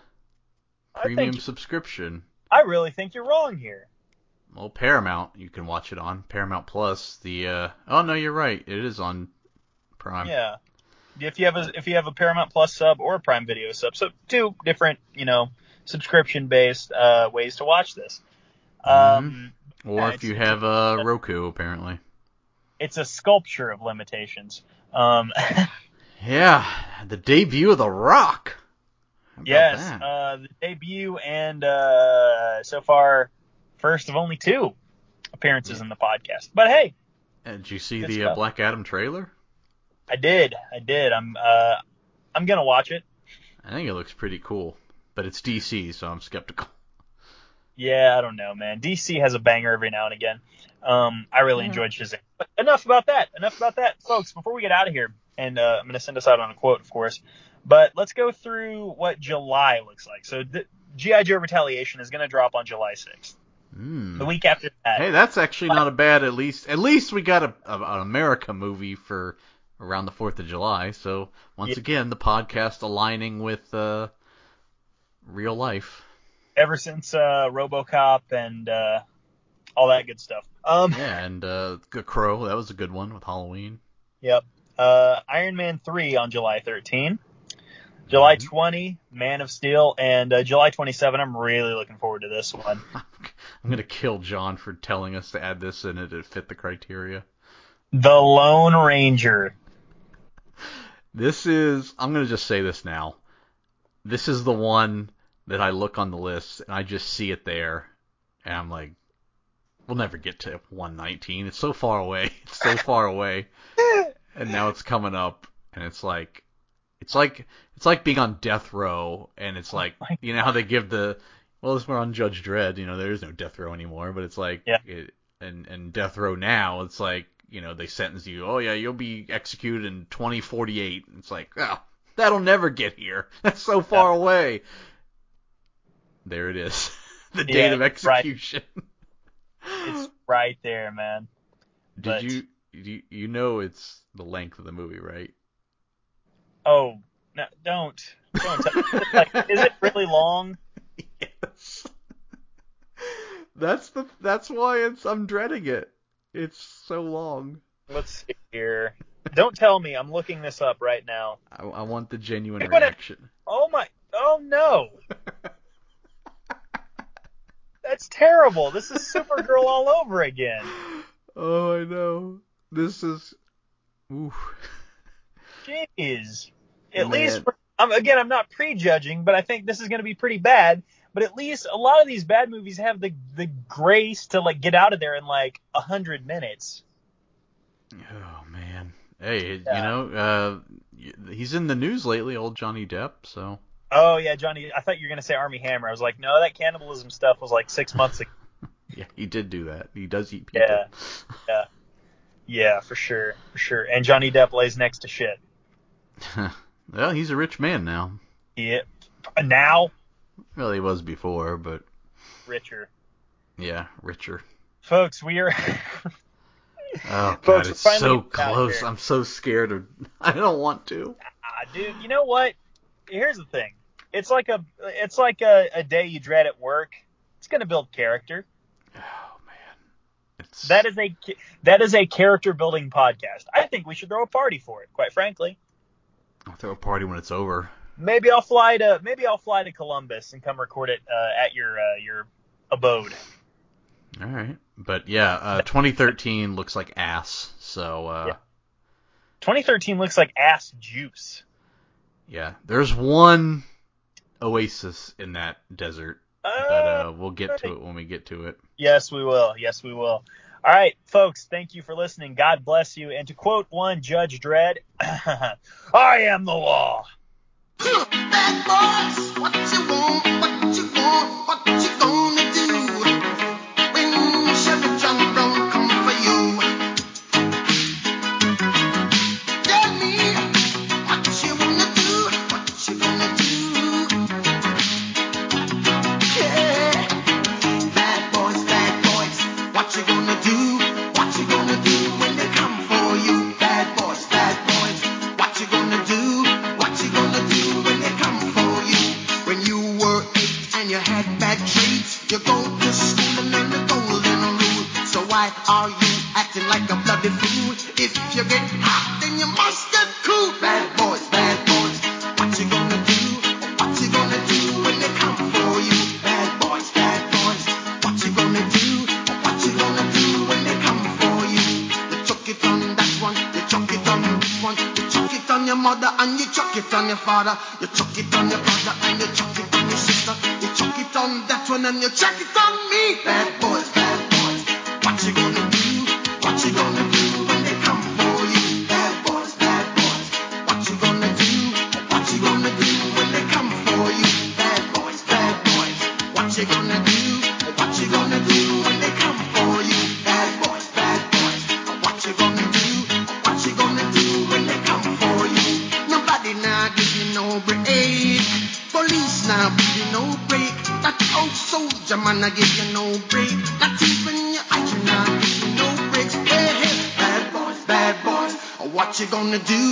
I premium think subscription. I really think you're wrong here. Well, Paramount, you can watch it on Paramount Plus. The uh, oh no, you're right. It is on Prime. Yeah. If you have a if you have a Paramount Plus sub or a Prime Video sub, so two different you know subscription based uh, ways to watch this. Um, Or Yeah, if you have uh, Roku, apparently. It's a sculpture of limitations. Um, Yeah, the debut of The Rock. Yes, uh, the debut and uh, so far first of only two appearances in the podcast. But hey, Uh, Did you see the uh. Black Adam trailer? I did, I did. I'm uh, I'm gonna watch it. I think it looks pretty cool, but it's DC, so I'm skeptical. Yeah, I don't know, man. DC has a banger every now and again. Um, I really Yeah. enjoyed Shazam. But enough about that. Enough about that, folks. Before we get out of here, and uh, I'm going to send us out on a quote, of course. But let's go through what July looks like. So the, GI Joe Retaliation is going to drop on July 6th. Hmm. The week after that, Hey, that's actually not a bad. At least, at least we got a, a an America movie for around the Fourth of July. So once Yeah. again, the podcast aligning with uh, real life. ever since uh, RoboCop and uh, all that good stuff. Um, Yeah, and uh, Crow, that was a good one with Halloween. Yep. Uh, Iron Man 3 on July 13. July Mhm. 20, Man of Steel, and uh, July 27. I'm really looking forward to this one. I'm gonna kill John for telling us to add this in it to fit the criteria. The Lone Ranger. This is. I'm gonna just say this now. This is the one that I look on the list and I just see it there, and I'm like, we'll never get to 119. It's so far away. It's so far away. And now it's coming up, and it's like, it's like, it's like being on death row, and it's oh like, my you know how they give the, well, this we're on Judge Dredd, you know, there is no death row anymore, but it's like, Yeah. it, and and death row now, it's like, you know, they sentence you, oh yeah, you'll be executed in 2048. It's like, oh, that'll never get here. That's so far away. There it is, the date Yeah, of right. It's right there, man. Did but- you, you you know it's the length of the movie, right? Oh, no, don't. Don't tell like, is it really long? Yes. That's the that's why it's I'm dreading it. It's so long. Let's see here. Don't tell me. I'm looking this up right now. I, I want the genuine reaction. Oh my. Oh no. That's terrible. This is Supergirl all over again. oh, I know. This is. Oof. Jeez. At Man. least, I'm, again, I'm not prejudging, but I think this is going to be pretty bad. But at least a lot of these bad movies have the the grace to like get out of there in like a hundred minutes. Oh man. Hey, you know, uh, he's in the news lately, old Johnny Depp. So Oh yeah, Johnny. I thought you were going to say Armie Hammer. I was like, no, that cannibalism stuff was like six months ago. yeah, he did do that. He does eat people. Yeah. Yeah, yeah, for sure, for sure. And Johnny Depp lays next to shit. well, he's a rich man now. Yeah. Now, Well, he was before, but richer. yeah, richer. Folks, we are. Oh Folks, god, we're it's so getting out of close. I'm so scared of. I don't want to. Ah, dude, you know what? Here's the thing. It's like a it's like a, a day you dread at work. It's gonna build character. Oh man, it's That is a that is a character building podcast. I think we should throw a party for it. Quite frankly, I'll throw a party when it's over. maybe I'll fly to maybe I'll fly to Columbus and come record it uh, at your uh, your abode. All right, but yeah, uh, 2013 looks like ass. So uh, Yeah. 2013 looks like ass juice. Yeah, there's one oasis in that desert, but Uh, uh, we'll get to it when we get to it. Yes, we will. Yes, we will. All right, folks, thank you for listening. God bless you. And to quote one Judge Dredd, I am the law. and you chuck it on your father, you chuck it on your brother, and you chuck it on your sister, you chuck it on that one, and you chuck it on me. Bad boy. gonna do